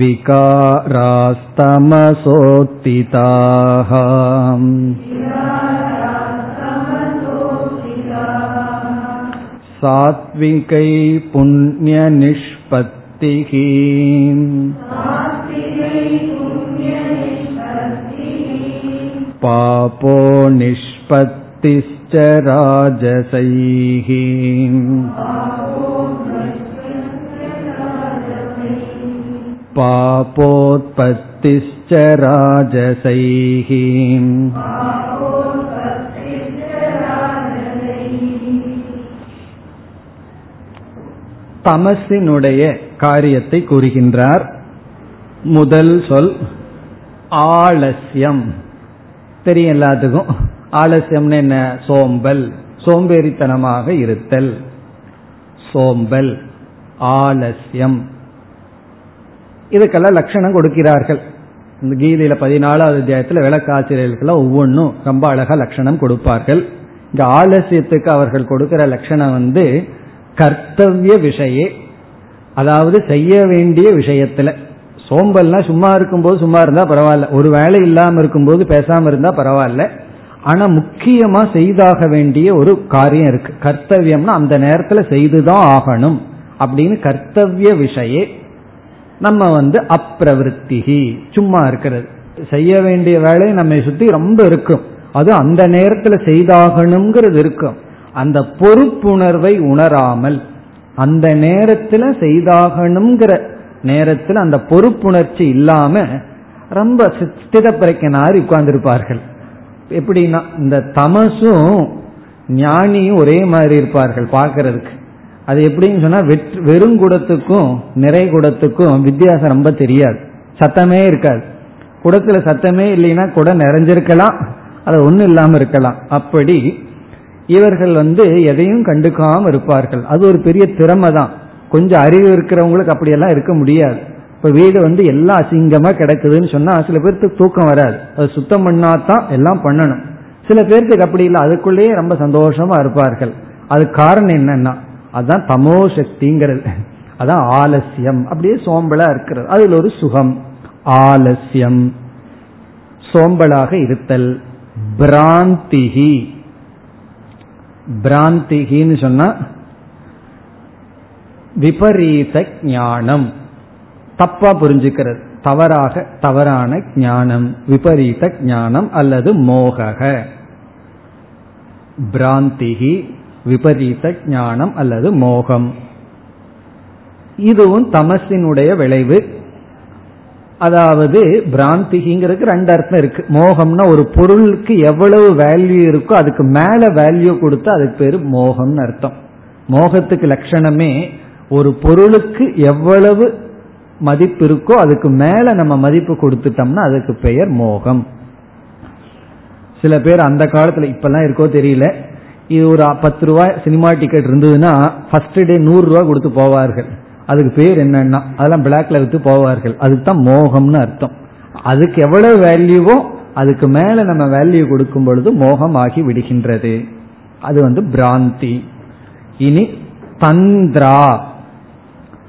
विकारास्तमसोत्थिताः सात्विकै पुण्यनिष्पत्तिः पापो निष्पत्तिश्च राजसैः पापोत्पत्तिश्च राजसैः தமசினுடைய காரியத்தை கூறுகின்றார் முதல் சொல் ஆலசியம் தெரியும் எல்லாத்துக்கும் ஆலசியம்னு என்ன சோம்பல் சோம்பேறித்தனமாக இருத்தல் சோம்பல் ஆலசியம் இதுக்கெல்லாம் லட்சணம் கொடுக்கிறார்கள். இந்த கீதையில பதினாலாவது அத்தியாயத்தில் விளக்காசிரியர்களுக்கெல்லாம் ஒவ்வொன்றும் ரொம்ப அழகா லட்சணம் கொடுப்பார்கள். இந்த ஆலசியத்துக்கு அவர்கள் கொடுக்கிற லட்சணம் வந்து கர்த்தவிய விஷயே. அதாவது செய்ய வேண்டிய விஷயத்துல. சோம்பல்லாம் சும்மா இருக்கும்போது சும்மா இருந்தா பரவாயில்ல. ஒரு வேலை இல்லாம இருக்கும்போது பேசாம இருந்தா பரவாயில்ல. ஆனா முக்கியமா செய்தாக வேண்டிய ஒரு காரியம் இருக்கு. கர்த்தவியம்னா அந்த நேரத்துல செய்துதான் ஆகணும். அப்படின்னு கர்த்தவிய விஷயே நம்ம வந்து அப்பிரவருத்திகி சும்மா இருக்கிறது. செய்ய வேண்டிய வேலை நம்மை சுத்தி ரொம்ப இருக்கும். அது அந்த நேரத்துல செய்தாகணுங்கிறது இருக்கும். அந்த பொறுப்புணர்வை உணராமல் அந்த நேரத்துல செய்தாகணுங்கிற நேரத்தில் அந்த பொறுப்புணர்ச்சி இல்லாம ரொம்ப ஸ்திதப்பிரைக்கனாரி உட்கார்ந்திருப்பார்கள். எப்படின்னா இந்த தமசும் ஞானியும் ஒரே மாதிரி இருப்பார்கள் பார்க்கறதுக்கு. அது எப்படின்னு சொன்னா வெறும் குடத்துக்கும் நிறை குடத்துக்கும் வித்தியாசம் ரொம்ப தெரியாது. சத்தமே இருக்காது. குடத்துல சத்தமே இல்லைன்னா குடம் நிறைஞ்சிருக்கலாம். அது ஒன்றும் இல்லாமல் இருக்கலாம். அப்படி இவர்கள் வந்து எதையும் கண்டுக்காம இருப்பார்கள். அது ஒரு பெரிய திறமை தான். கொஞ்சம் அறிவு இருக்கிறவங்களுக்கு அப்படியெல்லாம் இருக்க முடியாது. இப்ப வீடு வந்து எல்லாம் அசிங்கமா கிடக்குதுன்னு சொன்னா சில பேர்த்துக்கு தூக்கம் வராது. அது சுத்தம் பண்ணாதான் எல்லாம் பண்ணணும். சில பேர்த்துக்கு அப்படி இல்லை. அதுக்குள்ளேயே ரொம்ப சந்தோஷமா இருப்பார்கள். அது காரணம் என்னன்னா அதுதான் தமோ சக்திங்கிறது. அதான் ஆலசியம் அப்படியே சோம்பலா இருக்கிறது. அதில் ஒரு சுகம். ஆலசியம் சோம்பலாக இருத்தல். பிராந்திகி. பிராந்திகின்னு சொன்னா விபரீத ஞானம். தப்பா புரிஞ்சுக்கிறது. தவறாக தவறான ஞானம். விபரீத ஞானம் அல்லது மோகக. பிராந்திகி விபரீத ஞானம் அல்லது மோகம். இதுவும் தமசினுடைய விளைவு. அதாவது பிராந்திகிங்கிறதுக்கு ரெண்டு அர்த்தம் இருக்கு. மோகம்னா ஒரு பொருளுக்கு எவ்வளவு வேல்யூ இருக்கோ அதுக்கு மேல வேல்யூ கொடுத்தா அதுக்கு பேரு மோகம்னு அர்த்தம். மோகத்துக்கு லட்சணமே ஒரு பொருளுக்கு எவ்வளவு மதிப்பு இருக்கோ அதுக்கு மேல நம்ம மதிப்பு கொடுத்துட்டோம்னா அதுக்கு பெயர் மோகம். சில பேர் அந்த காலத்துல இப்பெல்லாம் இருக்கோ தெரியல. இது ஒரு பத்து ரூபாய் சினிமா டிக்கெட் இருந்ததுன்னா ஃபர்ஸ்ட் டே நூறு ரூபாய் கொடுத்து போவார்கள். அதுக்கு பேர் என்னன்னா அதெல்லாம் பிளாக்ல எடுத்து போவார்கள். அதுக்கு தான் மோகம்னு அர்த்தம். அதுக்கு எவ்வளவு வேல்யூவோ அதுக்கு மேல நம்ம வேல்யூ கொடுக்கும் பொழுது மோகம் ஆகி விடுகின்றது. அது வந்து பிராந்தி. இனி தந்திரா.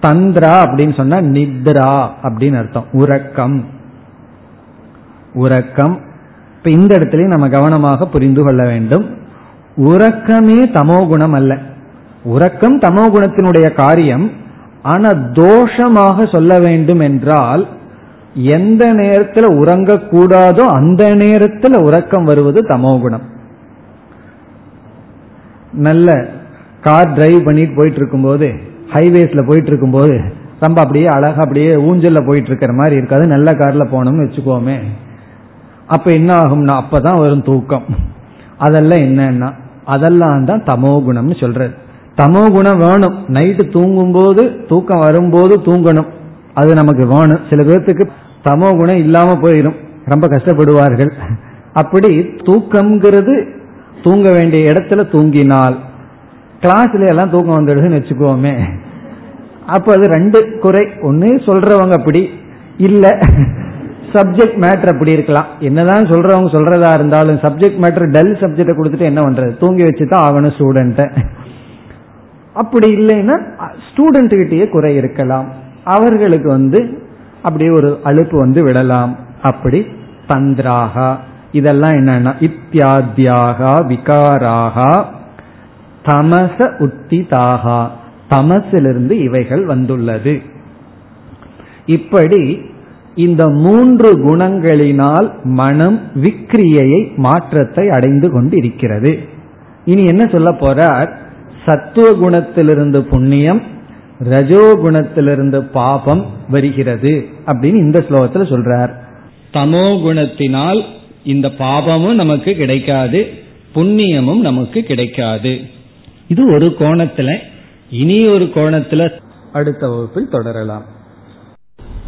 தந்திரா அப்படின்னு சொன்னா நித்ரா அப்படின்னு அர்த்தம். உறக்கம். உறக்கம். இப்ப இந்த இடத்துலயும் நம்ம கவனமாக புரிந்து கொள்ள வேண்டும். உறக்கமே தமோ குணம் அல்ல உறக்கம் தமோ குணத்தினுடைய காரியம் ஆனா தோஷமாக சொல்ல வேண்டும் என்றால் எந்த நேரத்தில் உறங்கக்கூடாதோ அந்த நேரத்தில் உறக்கம் வருவது தமோ குணம். நல்ல கார் டிரைவ் பண்ணிட்டு போயிட்டு இருக்கும்போது ஹைவேஸ்ல போயிட்டு இருக்கும்போது ரொம்ப அப்படியே அழகா அப்படியே ஊஞ்சல்ல போயிட்டு இருக்கிற மாதிரி இருக்காது. நல்ல கார்ல போனோம்னு வச்சுக்கோமே. அப்ப என்ன ஆகும்னா அப்பதான் வரும் தூக்கம். அதெல்லாம் என்னன்னா அதெல்லாம் தான் தமோ குணம்னு சொல்றது தமோ குணம் வேணும். நைட்டு தூங்கும் போது தூக்கம் வரும்போது தூங்கணும். அது நமக்கு வேணும். சில பேர்த்துக்கு தமோ குணம் இல்லாம போயிடும் ரொம்ப கஷ்டப்படுவார்கள். அப்படி தூக்கம்ங்கிறது தூங்க வேண்டிய இடத்துல தூங்கினால் கிளாஸ்ல எல்லாம் தூக்கம் வந்துடுதுன்னு வச்சுக்கோமே. அப்ப அது ரெண்டு குறை. ஒன்னு சொல்றவங்க அப்படி. இல்ல சப்ஜெக்ட் மேட்டர் அப்படி இருக்கலாம். என்னதான் சொல்றவங்க சொல்றதா இருந்தாலும் சப்ஜெக்ட் மேட்டர் டல் சப்ஜெக்ட கொடுத்துட்டு என்ன பண்றது? தூங்கி வச்சுதான் ஆகணும் ஸ்டூடெண்ட்டை அப்படி இல்லைன்னா ஸ்டூடெண்ட் கிட்டேயே குறை இருக்கலாம். அவர்களுக்கு வந்து அப்படியே ஒரு அழுப்பு வந்து விடலாம். அப்படி தந்திராகா. இதெல்லாம் என்னன்னா இத்தியாத்தியாகா விகாராகா தமச உத்திதாகா. தமசிலிருந்து இவைகள் வந்துள்ளது. இப்படி இந்த மூன்று குணங்களினால் மனம் விக்ரியையை மாற்றத்தை அடைந்து கொண்டு இருக்கிறது இனி என்ன சொல்ல போறார்? சத்துவ குணத்திலிருந்து புண்ணியம் ரஜோ குணத்திலிருந்து பாபம் வருகிறது அப்படின்னு இந்த ஸ்லோகத்துல சொல்றார். தமோ குணத்தினால் இந்த பாபமும் நமக்கு கிடைக்காது புண்ணியமும் நமக்கு கிடைக்காது. இது ஒரு கோணத்துல இனி ஒரு கோணத்துல அடுத்த வகுப்பில் தொடரலாம்.